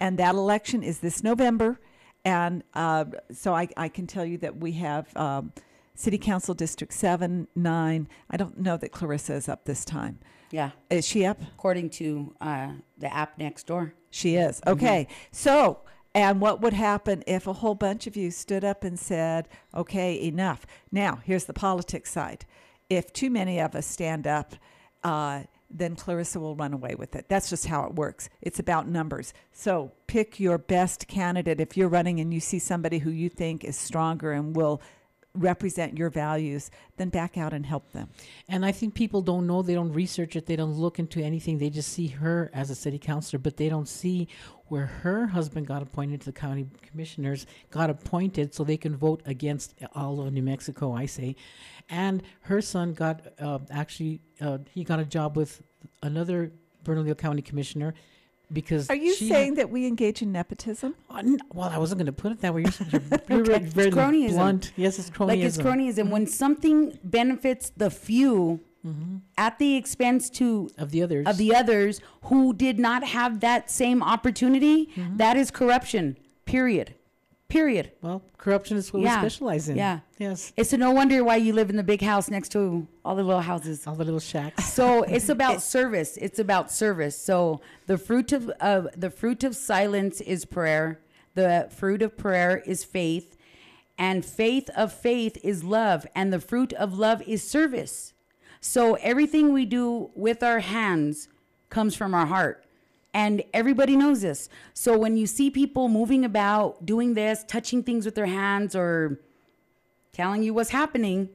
And that election is this November. And uh, so I, I can tell you that we have um, City Council District 7, 9. I don't know that Klarissa is up this time. Yeah Is she up? according to uh, the app next door She is. Okay. So, and what would happen if a whole bunch of you stood up and said, okay, enough? Now, here's the politics side. If too many of us stand up, uh, then Klarissa will run away with it. That's just how it works. It's about numbers. So pick your best candidate. If you're running and you see somebody who you think is stronger and will represent your values, then back out and help them. And I think people don't know, they don't research it, they don't look into anything. They just see her as a city councilor, but they don't see where her husband got appointed to the county commissioners, got appointed so they can vote against all of New Mexico, I say. And her son got uh, actually, uh, he got a job with another Bernalillo County commissioner because. Are you saying that we engage in nepotism? Uh, well, I wasn't going to put it that way. You're, such a- [laughs] you're very, cronyism. blunt. Yes, it's cronyism. like it's cronyism when something benefits the few at the expense to of the others. of the others who did not have that same opportunity that is corruption period period well, corruption is what Yeah. we specialize in. Yeah. Yes. it's a no wonder why you live in the big house next to all the little houses All the little shacks. so it's [laughs] about service it's about service so the fruit of uh, the fruit of silence is prayer the fruit of prayer is faith and faith of faith is love and the fruit of love is service so everything we do with our hands comes from our heart and everybody knows this so when you see people moving about doing this touching things with their hands or telling you what's happening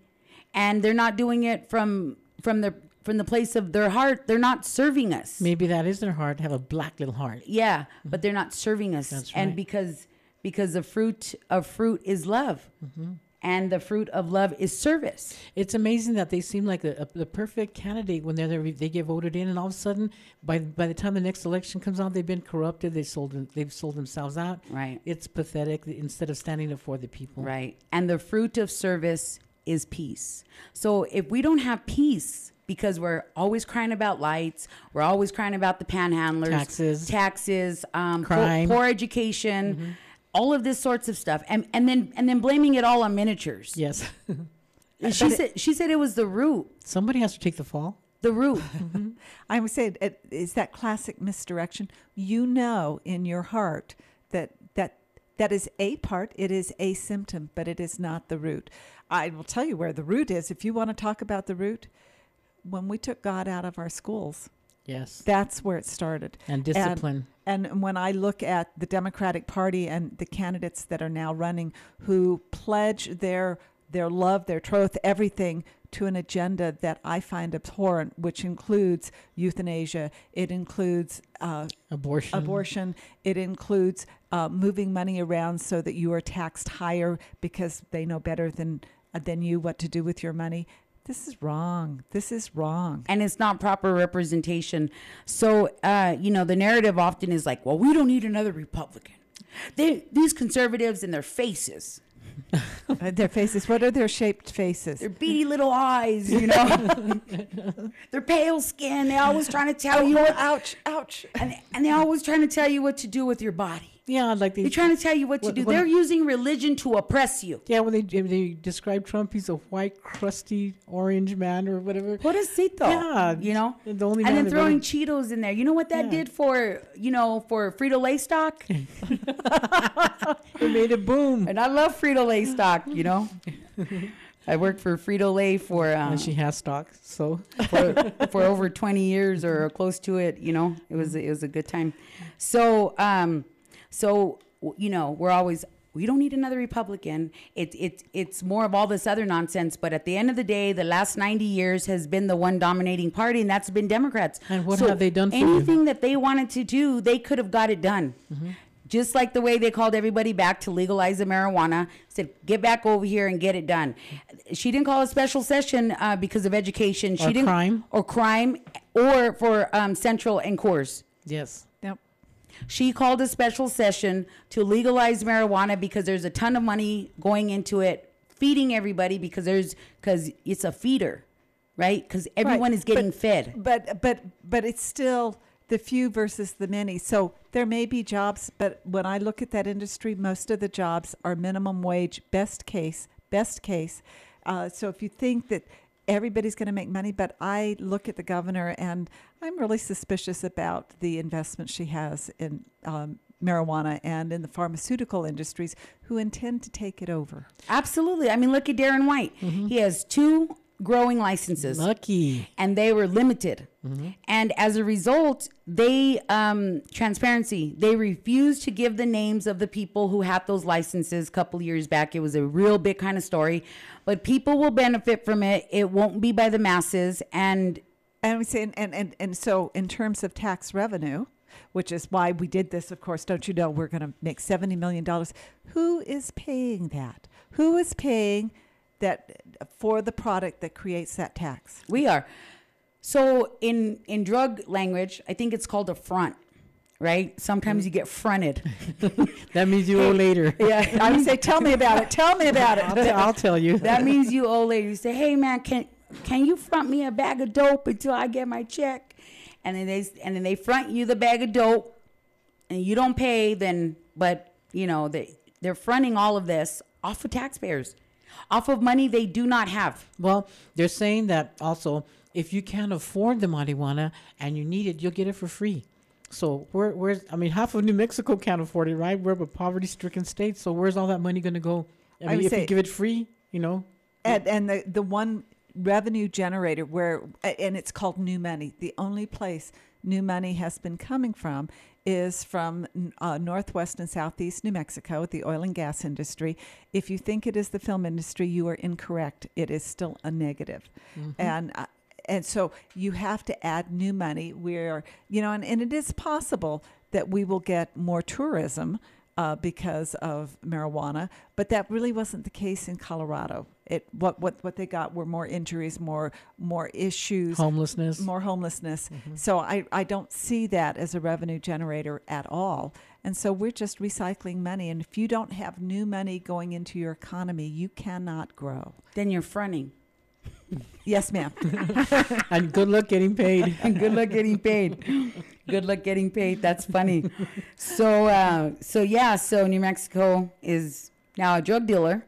and they're not doing it from from the from the place of their heart they're not serving us Maybe that is their heart. Have a black little heart. yeah but they're not serving us That's right. and because because the fruit of fruit is love Mm-hmm. And the fruit of love is service It's amazing that they seem like the, the perfect candidate when they're there, they get voted in, and all of a sudden, by by the time the next election comes out, they've been corrupted. They sold them- they've sold themselves out. right It's pathetic. Instead of standing up for the people, right and the fruit of service is peace so if we don't have peace because we're always crying about lights we're always crying about the panhandlers Taxes. taxes um, poor, Crime. Mm-hmm. poor education all of this sorts of stuff and and then and then blaming it all on miniatures Yes, she said she said it was the root somebody has to take the fall. the root [laughs] I would say it is that classic misdirection. You know in your heart that that that is a part, it is a symptom, but it is not the root. I will tell you where the root is. If you want to talk about the root, when we took God out of our schools, Yes, that's where it started. and discipline. And when I look at the Democratic Party and the candidates that are now running who pledge their their love, their troth, everything to an agenda that I find abhorrent, which includes euthanasia, it includes uh, abortion. abortion, it includes uh, moving money around so that you are taxed higher because they know better than uh, than you what to do with your money. This is wrong. This is wrong. and it's not proper representation so uh, you know the narrative often is like well we don't need another republican they these conservatives and their faces Uh, [laughs] their faces. What are their shaped faces? their beady little eyes you know [laughs] their pale skin they always trying to tell you what ouch! Ouch! and, and they're always trying to tell you what to do with your body Yeah, like they. they're trying to tell you what to What- do what- they're using religion to oppress you yeah, when they when they describe Trump, he's a white, crusty, orange man or whatever. Pobrecito. Yeah, You know? the only and then throwing really- Cheetos in there. You know what that Yeah. did for, you know, for Frito Lay stock? [laughs] It made it boom. and I love Frito Lay stock, you know? [laughs] I worked for Frito Lay for uh, and she has stock. So for, for over 20 years or close to it you know it was it was a good time so um so you know we're always we don't need another republican it, it it's more of all this other nonsense but at the end of the day the last 90 years has been the one dominating party and that's been democrats And what So have they done for you? Mm-hmm. anything that they wanted to do they could have got it done just like the way they called everybody back to legalize the marijuana, said, get back over here and get it done. She didn't call a special session uh, because of education. She Or didn't, crime. Or crime, or for um, Central and Coors. yes. She called a special session to legalize marijuana because there's a ton of money going into it, feeding everybody because there's because it's a feeder, right? Because everyone Right. is getting But- fed. But but but it's still the few versus the many. So there may be jobs, but when I look at that industry, most of the jobs are minimum wage, best case, best case. Uh, so if you think that everybody's going to make money, but I look at the governor and I'm really suspicious about the investment she has in um, marijuana and in the pharmaceutical industries who intend to take it over. Absolutely. I mean, look at Darren White. He has two growing licenses. lucky. and they were limited. And as a result, they um, transparency. They refused to give the names of the people who had those licenses. A couple years back, it was a real big kind of story. But people will benefit from it. It won't be by the masses, and And we say, and, and, and, and so in terms of tax revenue, which is why we did this, of course, don't you know, we're going to make $70 million. Who is paying that? Who is paying that for the product that creates that tax? we are. So in in drug language, I think it's called a front, right? Sometimes you get fronted. [laughs] That means you owe later. [laughs] yeah, I would say, tell me about it. Tell me about [laughs] I'll, it. t- I'll tell you. that means you owe later. You say, "Hey, man, can can you front me a bag of dope until I get my check?" And then they and then they front you the bag of dope, and you don't pay. Then, but you know they they're fronting all of this off of taxpayers, off of money they do not have. Well, they're saying that also if you can't afford the marijuana and you need it, you'll get it for free. So where where's I mean half of New Mexico can't afford it, right? We're a poverty stricken state, so where's all that money gonna go? I I mean would if you give it free, you know. And, and the, the one revenue generator where, and it's called new money, the only place new money has been coming from is from uh, northwest and southeast New Mexico, the oil and gas industry. If you think it is the film industry, you are incorrect. It is still a negative. And uh, and so you have to add new money where you know and, and it is possible that we will get more tourism uh, because of marijuana but that really wasn't the case in colorado. It what what what they got were more injuries more more issues. Homelessness. more homelessness. So i i don't see that as a revenue generator at all. And so we're just recycling money and if you don't have new money going into your economy you cannot grow. Then you're fronting. Yes ma'am [laughs] and good luck getting paid. [laughs] And good luck getting paid. Good luck getting paid. That's funny. So, uh, so yeah. So New Mexico is now a drug dealer.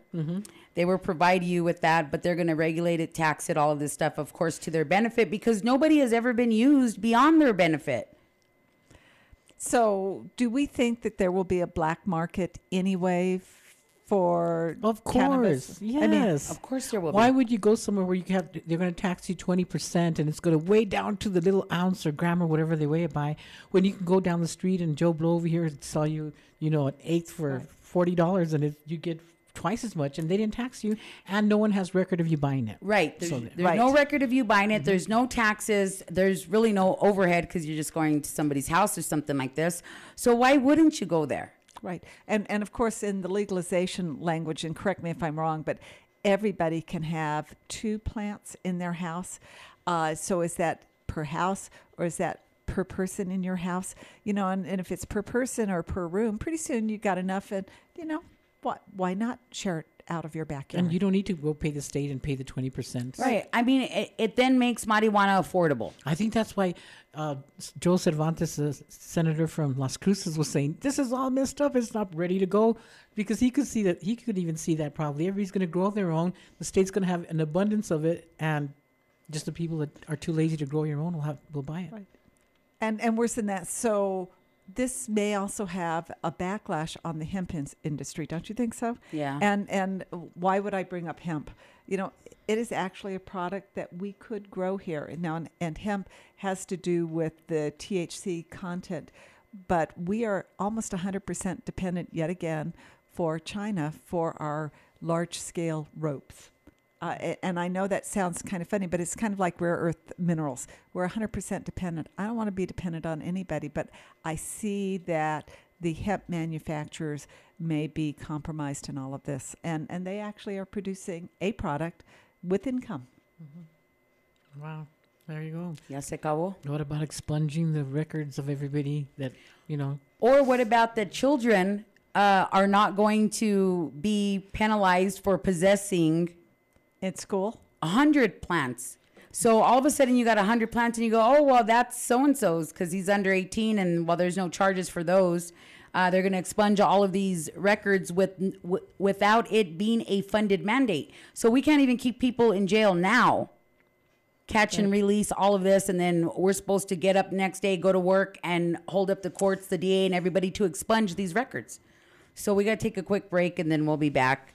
They will provide you with that, but they're going to regulate it, tax it, all of this stuff, of course, to their benefit because nobody has ever been used beyond their benefit. So, do we think that there will be a black market anyway f- for Of cannabis? course. I mean, Yes. Of course, there will be. Why be. would you go somewhere where you have they're going to tax you twenty percent and it's going to weigh down to the little ounce or gram or whatever they weigh it by when you can go down the street and Joe Blow over here and sell you you know an eighth for forty dollars and it, you get twice as much and they didn't tax you and no one has record of you buying it. Right. There's, So- there's Right. no record of you buying it. There's mm-hmm. no taxes. There's really no overhead because you're just going to somebody's house or something like this. So why wouldn't you go there? Right. And and of course in the legalization language and correct me if I'm wrong, but everybody can have two plants in their house. Uh, so is that per house or is that per person in your house? You know, and, and if it's per person or per room, pretty soon you've got enough and you know, what why not share it out of your backyard? And you don't need to go pay the state and pay the twenty percent. Right. I mean, it, it then makes marijuana affordable. I think that's why uh, Joe Cervantes, the senator from Las Cruces, was saying this is all messed up. It's not ready to go because he could see that. He could even see that probably everybody's going to grow their own. The state's going to have an abundance of it, and just the people that are too lazy to grow your own will have will buy it. Right. And and worse than that, so this may also have a backlash on the hemp ins- industry, don't you think so? Yeah. And and why would I bring up hemp? You know, it is actually a product that we could grow here now, and, and hemp has to do with the THC content, but we are almost 100% dependent yet again for China for our large scale ropes. Uh, and I know that sounds kind of funny, but it's kind of like rare earth minerals. We're 100% dependent. I don't want to be dependent on anybody, but I see that the hemp manufacturers may be compromised in all of this. And, and they actually are producing a product with income. Wow. There you go. Ya se acabó. What about expunging the records of everybody that, you know, Or what about that children uh, are not going to be penalized for possessing School, a hundred plants? So all of a sudden you got a hundred plants and you go, oh well, that's so and so's because he's under eighteen, and while there's no charges for those, uh, they're going to expunge all of these records with w- without it being a funded mandate. So we can't even keep people in jail now. Catch and release all of this, and then we're supposed to get up next day, go to work, and hold up the courts, the DA, and everybody to expunge these records. So we got to take a quick break, and then we'll be back.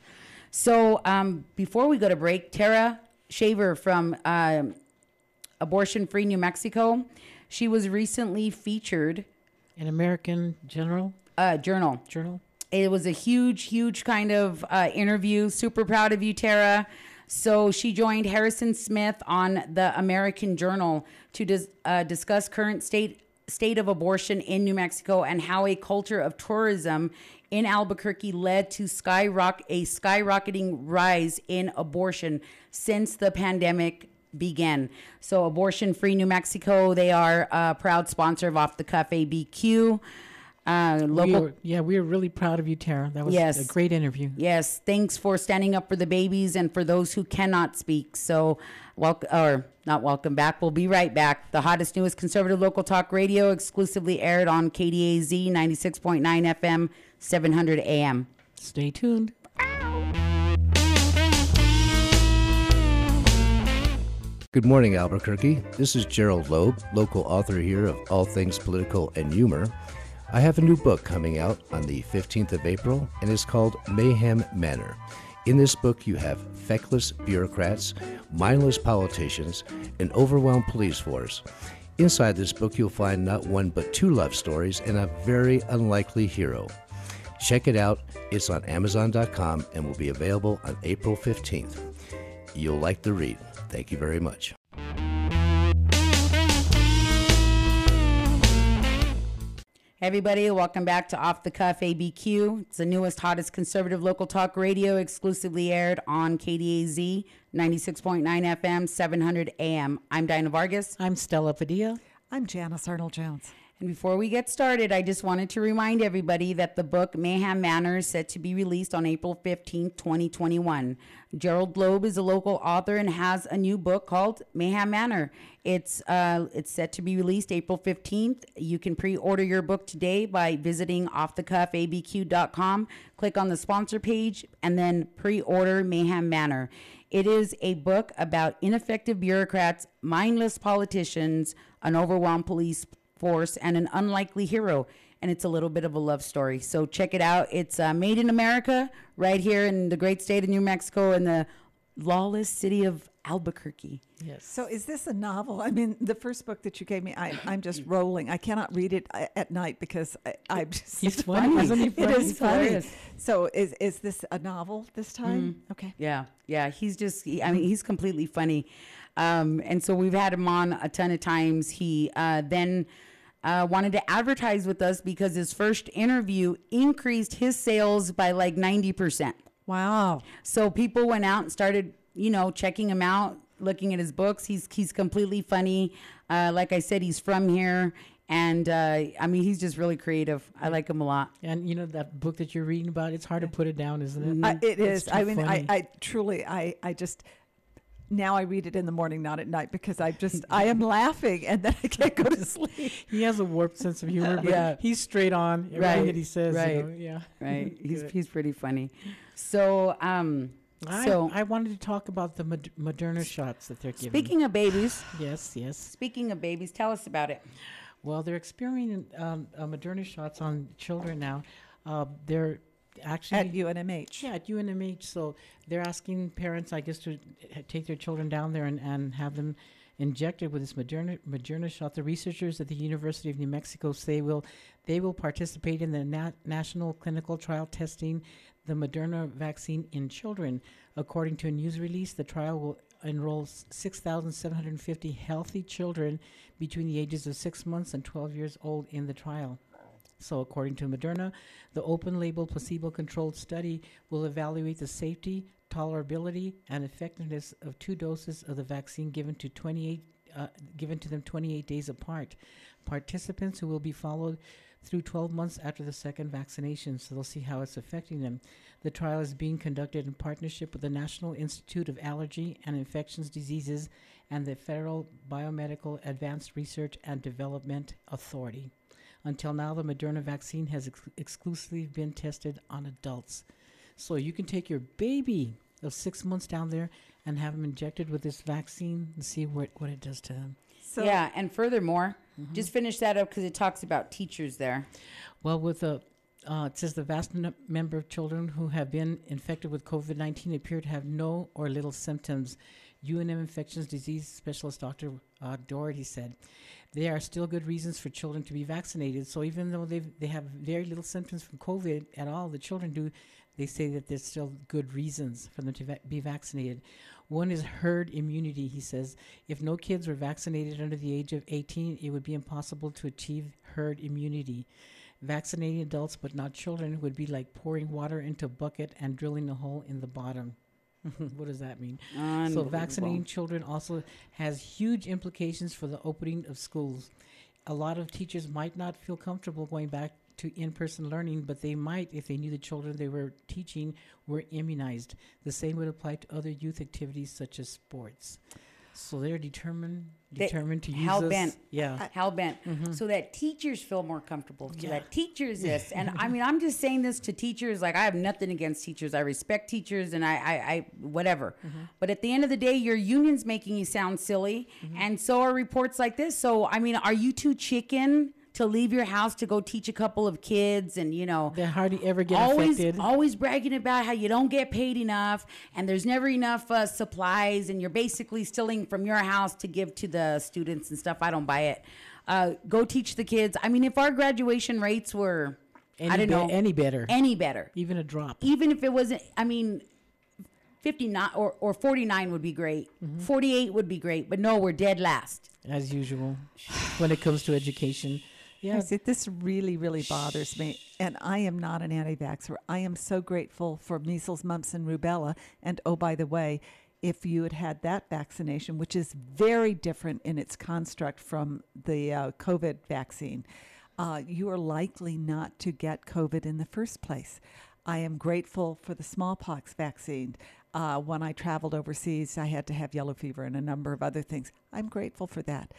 So um, before we go to break, Tara Shaver from um, Abortion Free New Mexico, she was recently featured in American General uh, Journal. Journal? It was a huge, huge kind of uh, interview. Super proud of you, Tara. So she joined Harrison Smith on the American Journal to dis- uh, discuss current state state of abortion in New Mexico and how a culture of tourism in Albuquerque led to skyrock a skyrocketing rise in abortion since the pandemic began. So Abortion Free New Mexico, they are a proud sponsor of Off the Cuff ABQ. Uh, We local were, yeah, we are really proud of you, Tara. That was Yes. a great interview. Yes, thanks for standing up for the babies and for those who cannot speak. So, welcome or not welcome back. We'll be right back. The hottest, newest conservative local talk radio, exclusively aired on KDAZ 96.9 FM, 700 AM. Stay tuned. Good morning, Albuquerque. This is Gerald Loeb, local author here of All Things Political and Humor. I have a new book coming out on the 15th of April, and it's called Mayhem Manor. In this book, you have feckless bureaucrats, mindless politicians, an overwhelmed police force. Inside this book, you'll find not one but two love stories and a very unlikely hero. Check it out. It's on Amazon.com and will be available on April 15th. You'll like the read. Thank you very much. Everybody, welcome back to Off the Cuff ABQ. It's the newest, hottest conservative local talk radio, exclusively aired on KDAZ 96.9 FM, 700 AM. I'm Dinah Vargas. I'm Stella Padilla. I'm Janice Arnold Jones. And before we get started, I just wanted to remind everybody that the book Mayhem Manor is set to be released on April 15th, 2021. Gerald Loeb is a local author and has a new book called Mayhem Manor. It's uh, it's set to be released April 15th. You can pre-order your book today by visiting offthecuffabq.com. Click on the sponsor page and then pre-order Mayhem Manor. It is a book about ineffective bureaucrats, mindless politicians, an overwhelmed police force, and an unlikely hero. And it's a little bit of a love story. So check it out. It's uh, made in America, right here in the great state of New Mexico, in the lawless city of Albuquerque. Yes. So, is this a novel? I mean, the first book that you gave me, I, I'm just [laughs] rolling. I cannot read it uh, at night because I, I'm [laughs] just. He's funny, isn't he It funny? is funny. hilarious. So, is is this a novel this time? Okay. Yeah, yeah. He's just, he, I mean, he's completely funny. Um, and so we've had him on a ton of times. He uh, then uh, wanted to advertise with us because his first interview increased his sales by like 90%. Wow. So people went out and started, you know, checking him out, looking at his books. He's he's completely funny. Uh, like I said, he's from here, and uh, I mean, he's just really creative. I like him a lot. And you know that book that you're reading about, it's hard to put it down, isn't it? I, it is. I mean, I. I truly, I, I just. Now I read it in the morning, not at night, because I just I am laughing and then I can't go to [laughs] sleep. he has a warped sense of humor, but Yeah. he's straight on. Everything Right, that he says, you right. know, yeah. Right? [laughs] he's he's pretty funny. So um, I, so I wanted to talk about the Mod- Moderna shots that they're giving. speaking of babies, [sighs] yes, yes. speaking of babies, tell us about it. Well, they're experimenting um, uh, Moderna shots on children now. Uh, they're actually At UNMH. Yeah, at UNMH. So they're asking parents, I guess, to take their children down there and, and have them injected with this Moderna, Moderna shot. The researchers at the University of New Mexico say will they will participate in the na- national clinical trial testing the Moderna vaccine in children. According to a news release, the trial will enroll 6,750 healthy children between the ages of six months and 12 years old in the trial. So, according to Moderna, the open label placebo controlled study will evaluate the safety, tolerability, and effectiveness of two doses of the vaccine given to 28 uh, given to them 28 days apart. Participants who will be followed through 12 months after the second vaccination, so they'll see how it's affecting them. The trial is being conducted in partnership with the National Institute of Allergy and Infectious Diseases and the Federal Biomedical Advanced Research and Development Authority. Until now, the Moderna vaccine has ex- exclusively been tested on adults. So you can take your baby of six months down there and have them injected with this vaccine and see what, what it does to them. So yeah, and furthermore, just finish that up because it talks about teachers there. Well, with the uh, it says the vast n- number of children who have been infected with COVID 19 appear to have no or little symptoms. UNM infectious disease specialist Dr. Uh, Doherty said there are still good reasons for children to be vaccinated. So even though they they have very little symptoms from COVID at all, the children do. They say that there's still good reasons for them to va- be vaccinated. One is herd immunity. He says if no kids were vaccinated under the age of 18, it would be impossible to achieve herd immunity. Vaccinating adults but not children would be like pouring water into a bucket and drilling a hole in the bottom. [laughs] what does that mean? So vaccinating children also has huge implications for the opening of schools. A lot of teachers might not feel comfortable going back to in-person learning, but they might if they knew the children they were teaching were immunized. The same would apply to other youth activities such as sports. So they're determined determined to use hell us- bent. Yeah. Uh, hell bent. Mm-hmm. So that teachers feel more comfortable. So Yeah. that teachers this. And I mean, I'm just saying this to teachers. Like, I have nothing against teachers. I respect teachers and I, I, I whatever. Mm-hmm. But at the end of the day, your union's making you sound silly. Mm-hmm. And so are reports like this. So, I mean, are you too chicken to leave your house to go teach a couple of kids and, you know, They hardly ever get always affected. always bragging about how you don't get paid enough and there's never enough uh, supplies and you're basically stealing from your house to give to the students and stuff i don't buy it uh, go teach the kids i mean if our graduation rates were any i don't be- know any better. any better Even a drop. even if it wasn't i mean 59 or, or 49 would be great 48 would be great but no we're dead last as usual when it comes to education. Yeah. I said, this really, really bothers me. And I am not an anti vaxxer. I am so grateful for measles, mumps, and rubella. And oh, by the way, if you had had that vaccination, which is very different in its construct from the uh, COVID vaccine, uh, you are likely not to get COVID in the first place. I am grateful for the smallpox vaccine. Uh, when I traveled overseas, I had to have yellow fever and a number of other things. I'm grateful for that.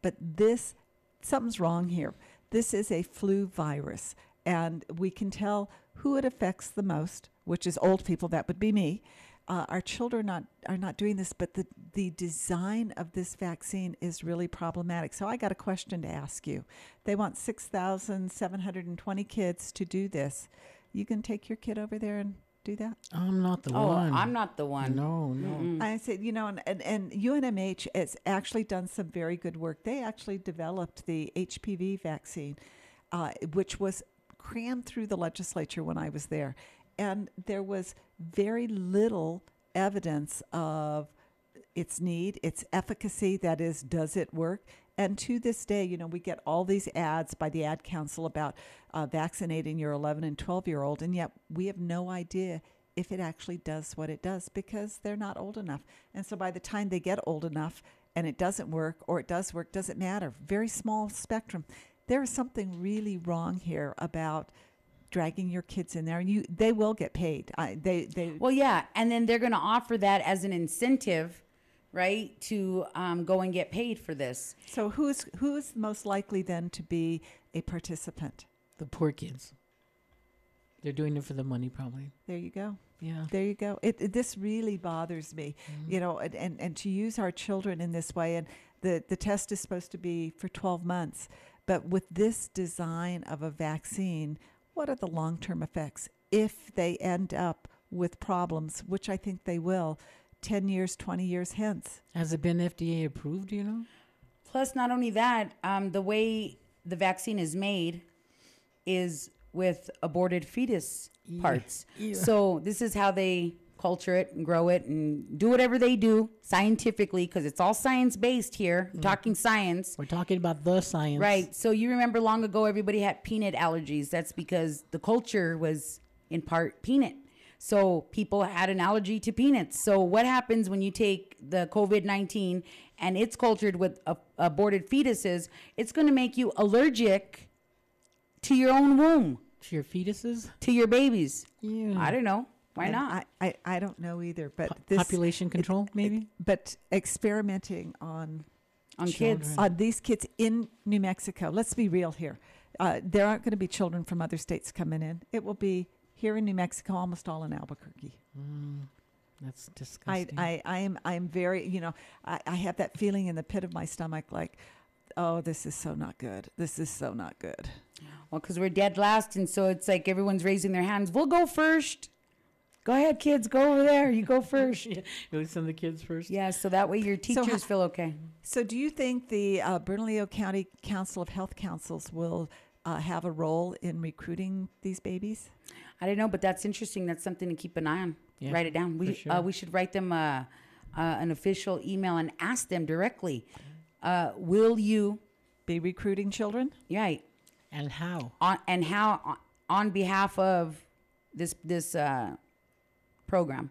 But this, something's wrong here. This is a flu virus, and we can tell who it affects the most, which is old people. That would be me. Uh, our children not are not doing this, but the the design of this vaccine is really problematic. So I got a question to ask you. They want six thousand seven hundred and twenty kids to do this. You can take your kid over there and do that. I'm not the oh one. i'm not the one No, no. I said, you know, and, and, and UNMH has actually done some very good work. They actually developed the HPV vaccine, uh, which was crammed through the legislature when I was there. And there was very little evidence of its need, its efficacy, that is, does it work? And to this day, you know, we get all these ads by the Ad Council about uh, vaccinating your 11 and 12 year old, and yet we have no idea if it actually does what it does because they're not old enough. And so by the time they get old enough and it doesn't work or it does work, doesn't matter. Very small spectrum. There is something really wrong here about dragging your kids in there and you they will get paid. I, they they Well, yeah, and then they're going to offer that as an incentive, right, to um, go and get paid for this. so who's who's most likely then to be a participant? The poor kids. They're doing it for the money, probably. There you go. Yeah. There you go. It, it- this really bothers me, Mm-hmm. you know, and, and, and to use our children in this way. And the, the test is supposed to be for 12 months. But with this design of a vaccine, what are the long term effects if they end up with problems, which I think they will, 10 years, 20 years hence? Has it been FDA approved? You know. Plus, not only that, um, the way the vaccine is made is with aborted fetus parts. [laughs] So this is how they culture it and grow it and do whatever they do scientifically because it's all science based here. Mm. Talking science. We're talking about the science. Right. So you remember long ago everybody had peanut allergies. That's because the culture was in part peanut. So people had an allergy to peanuts. So what happens when you take the COVID-19 and it's cultured with a- aborted fetuses, it's going to make you allergic to your own womb, To your fetuses. to your babies. Yeah. I don't know. Why And not? I, I, I don't know either, but Po- this population control, it- maybe? But experimenting on On children. kids. on these kids in New Mexico. Let's be real here. Uh, there aren't going to be children from other states coming in. It will be here in New Mexico, almost all in Albuquerque. Mm, that's disgusting. I, I I am I am very you know I, I have that feeling in the pit of my stomach like oh this is so not good this is so not good Well, because we're dead last, and so it's like everyone's raising their hands. We'll go first. Go ahead, kids. Go over there. You go [laughs] first. yeah, you send the kids first. yeah, so that way your teachers ho- feel okay. so do you think the uh, Bernalillo County Council of Health Councils will uh, have a role in recruiting these babies I don't know, but that's interesting. That's something to keep an eye on. Yeah, write it down. We sure. uh, we should write them uh, uh, an official email and ask them directly. Uh, will you? be recruiting children Right. And how? On, and how on, behalf of this this uh, program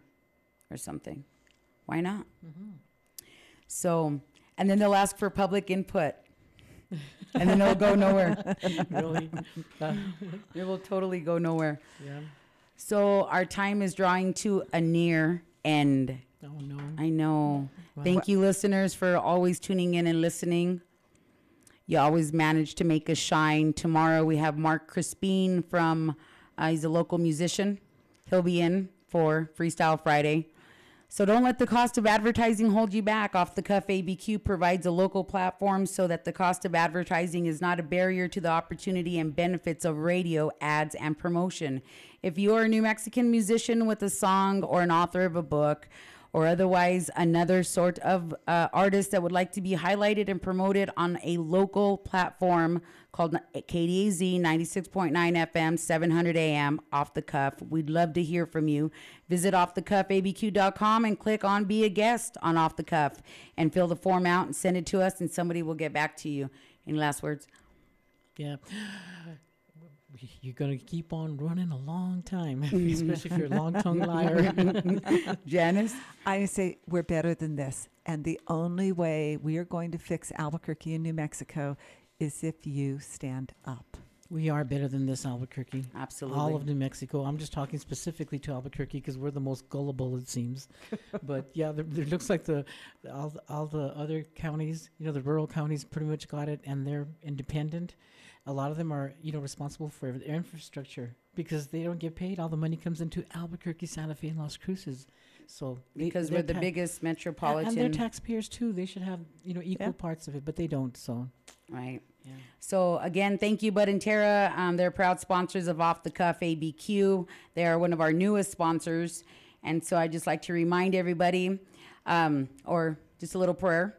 or something? Why not? So, and then they'll ask for public input, and then it'll go nowhere. [laughs] really? [laughs] It will totally go nowhere. yeah. So our time is drawing to a near end. Oh no. I know. Wow. Thank you, listeners, for always tuning in and listening. You always manage to make us shine. Tomorrow we have Mark Crispin from, uh, he's a local musician. He'll be in for Freestyle Friday. So don't let the cost of advertising hold you back. Off the Cuff ABQ provides a local platform so that the cost of advertising is not a barrier to the opportunity and benefits of radio, ads, and promotion. If you are a New Mexican musician with a song or an author of a book, or otherwise another sort of uh, artist that would like to be highlighted and promoted on a local platform called KDAZ 96.9 FM 700 AM off the cuff. We'd love to hear from you. Visit offthecuffabq.com and click on be a guest on off the cuff and fill the form out and send it to us and somebody will get back to you. Any last words? Yeah. [sighs] You're gonna keep on running a long time, [laughs] especially if you're a long tongue liar. [laughs] [laughs] Janice? I say we're better than this. And the only way we are going to fix Albuquerque and New Mexico is if you stand up. we are better than this, Albuquerque. Absolutely. All of New Mexico. I'm just talking specifically to Albuquerque because we're the most gullible, it seems. [laughs] but yeah, there, there looks like the all, the- all the other counties, you know, the rural counties, pretty much got it, and they're independent. A lot of them are, you know, responsible for their infrastructure because they don't get paid. All the money comes into Albuquerque, Santa Fe, and Las Cruces. So because they're we're the ta- biggest and- and metropolitan. they're taxpayers too. They should have, you know, equal Yeah. parts of it, but they don't. So right. yeah. So again, thank you, Bud and Tara. Um, they're proud sponsors of Off the Cuff ABQ. They are one of our newest sponsors, and so I just like to remind everybody, um, or just a little prayer.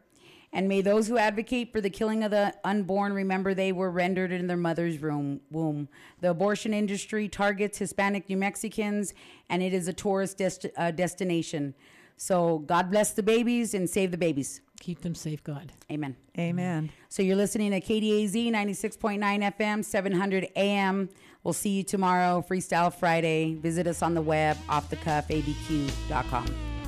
And may those who advocate for the killing of the unborn remember they were rendered in their mother's room, womb. The abortion industry targets Hispanic New Mexicans, and it is a tourist desti- uh, destination. So God bless the babies and save the babies. Keep them safe, God. Amen. Amen. So you're listening to KDAZ 96.9 FM, 700 AM. We'll see you tomorrow, Freestyle Friday. Visit us on the web, offthecuffabq.com.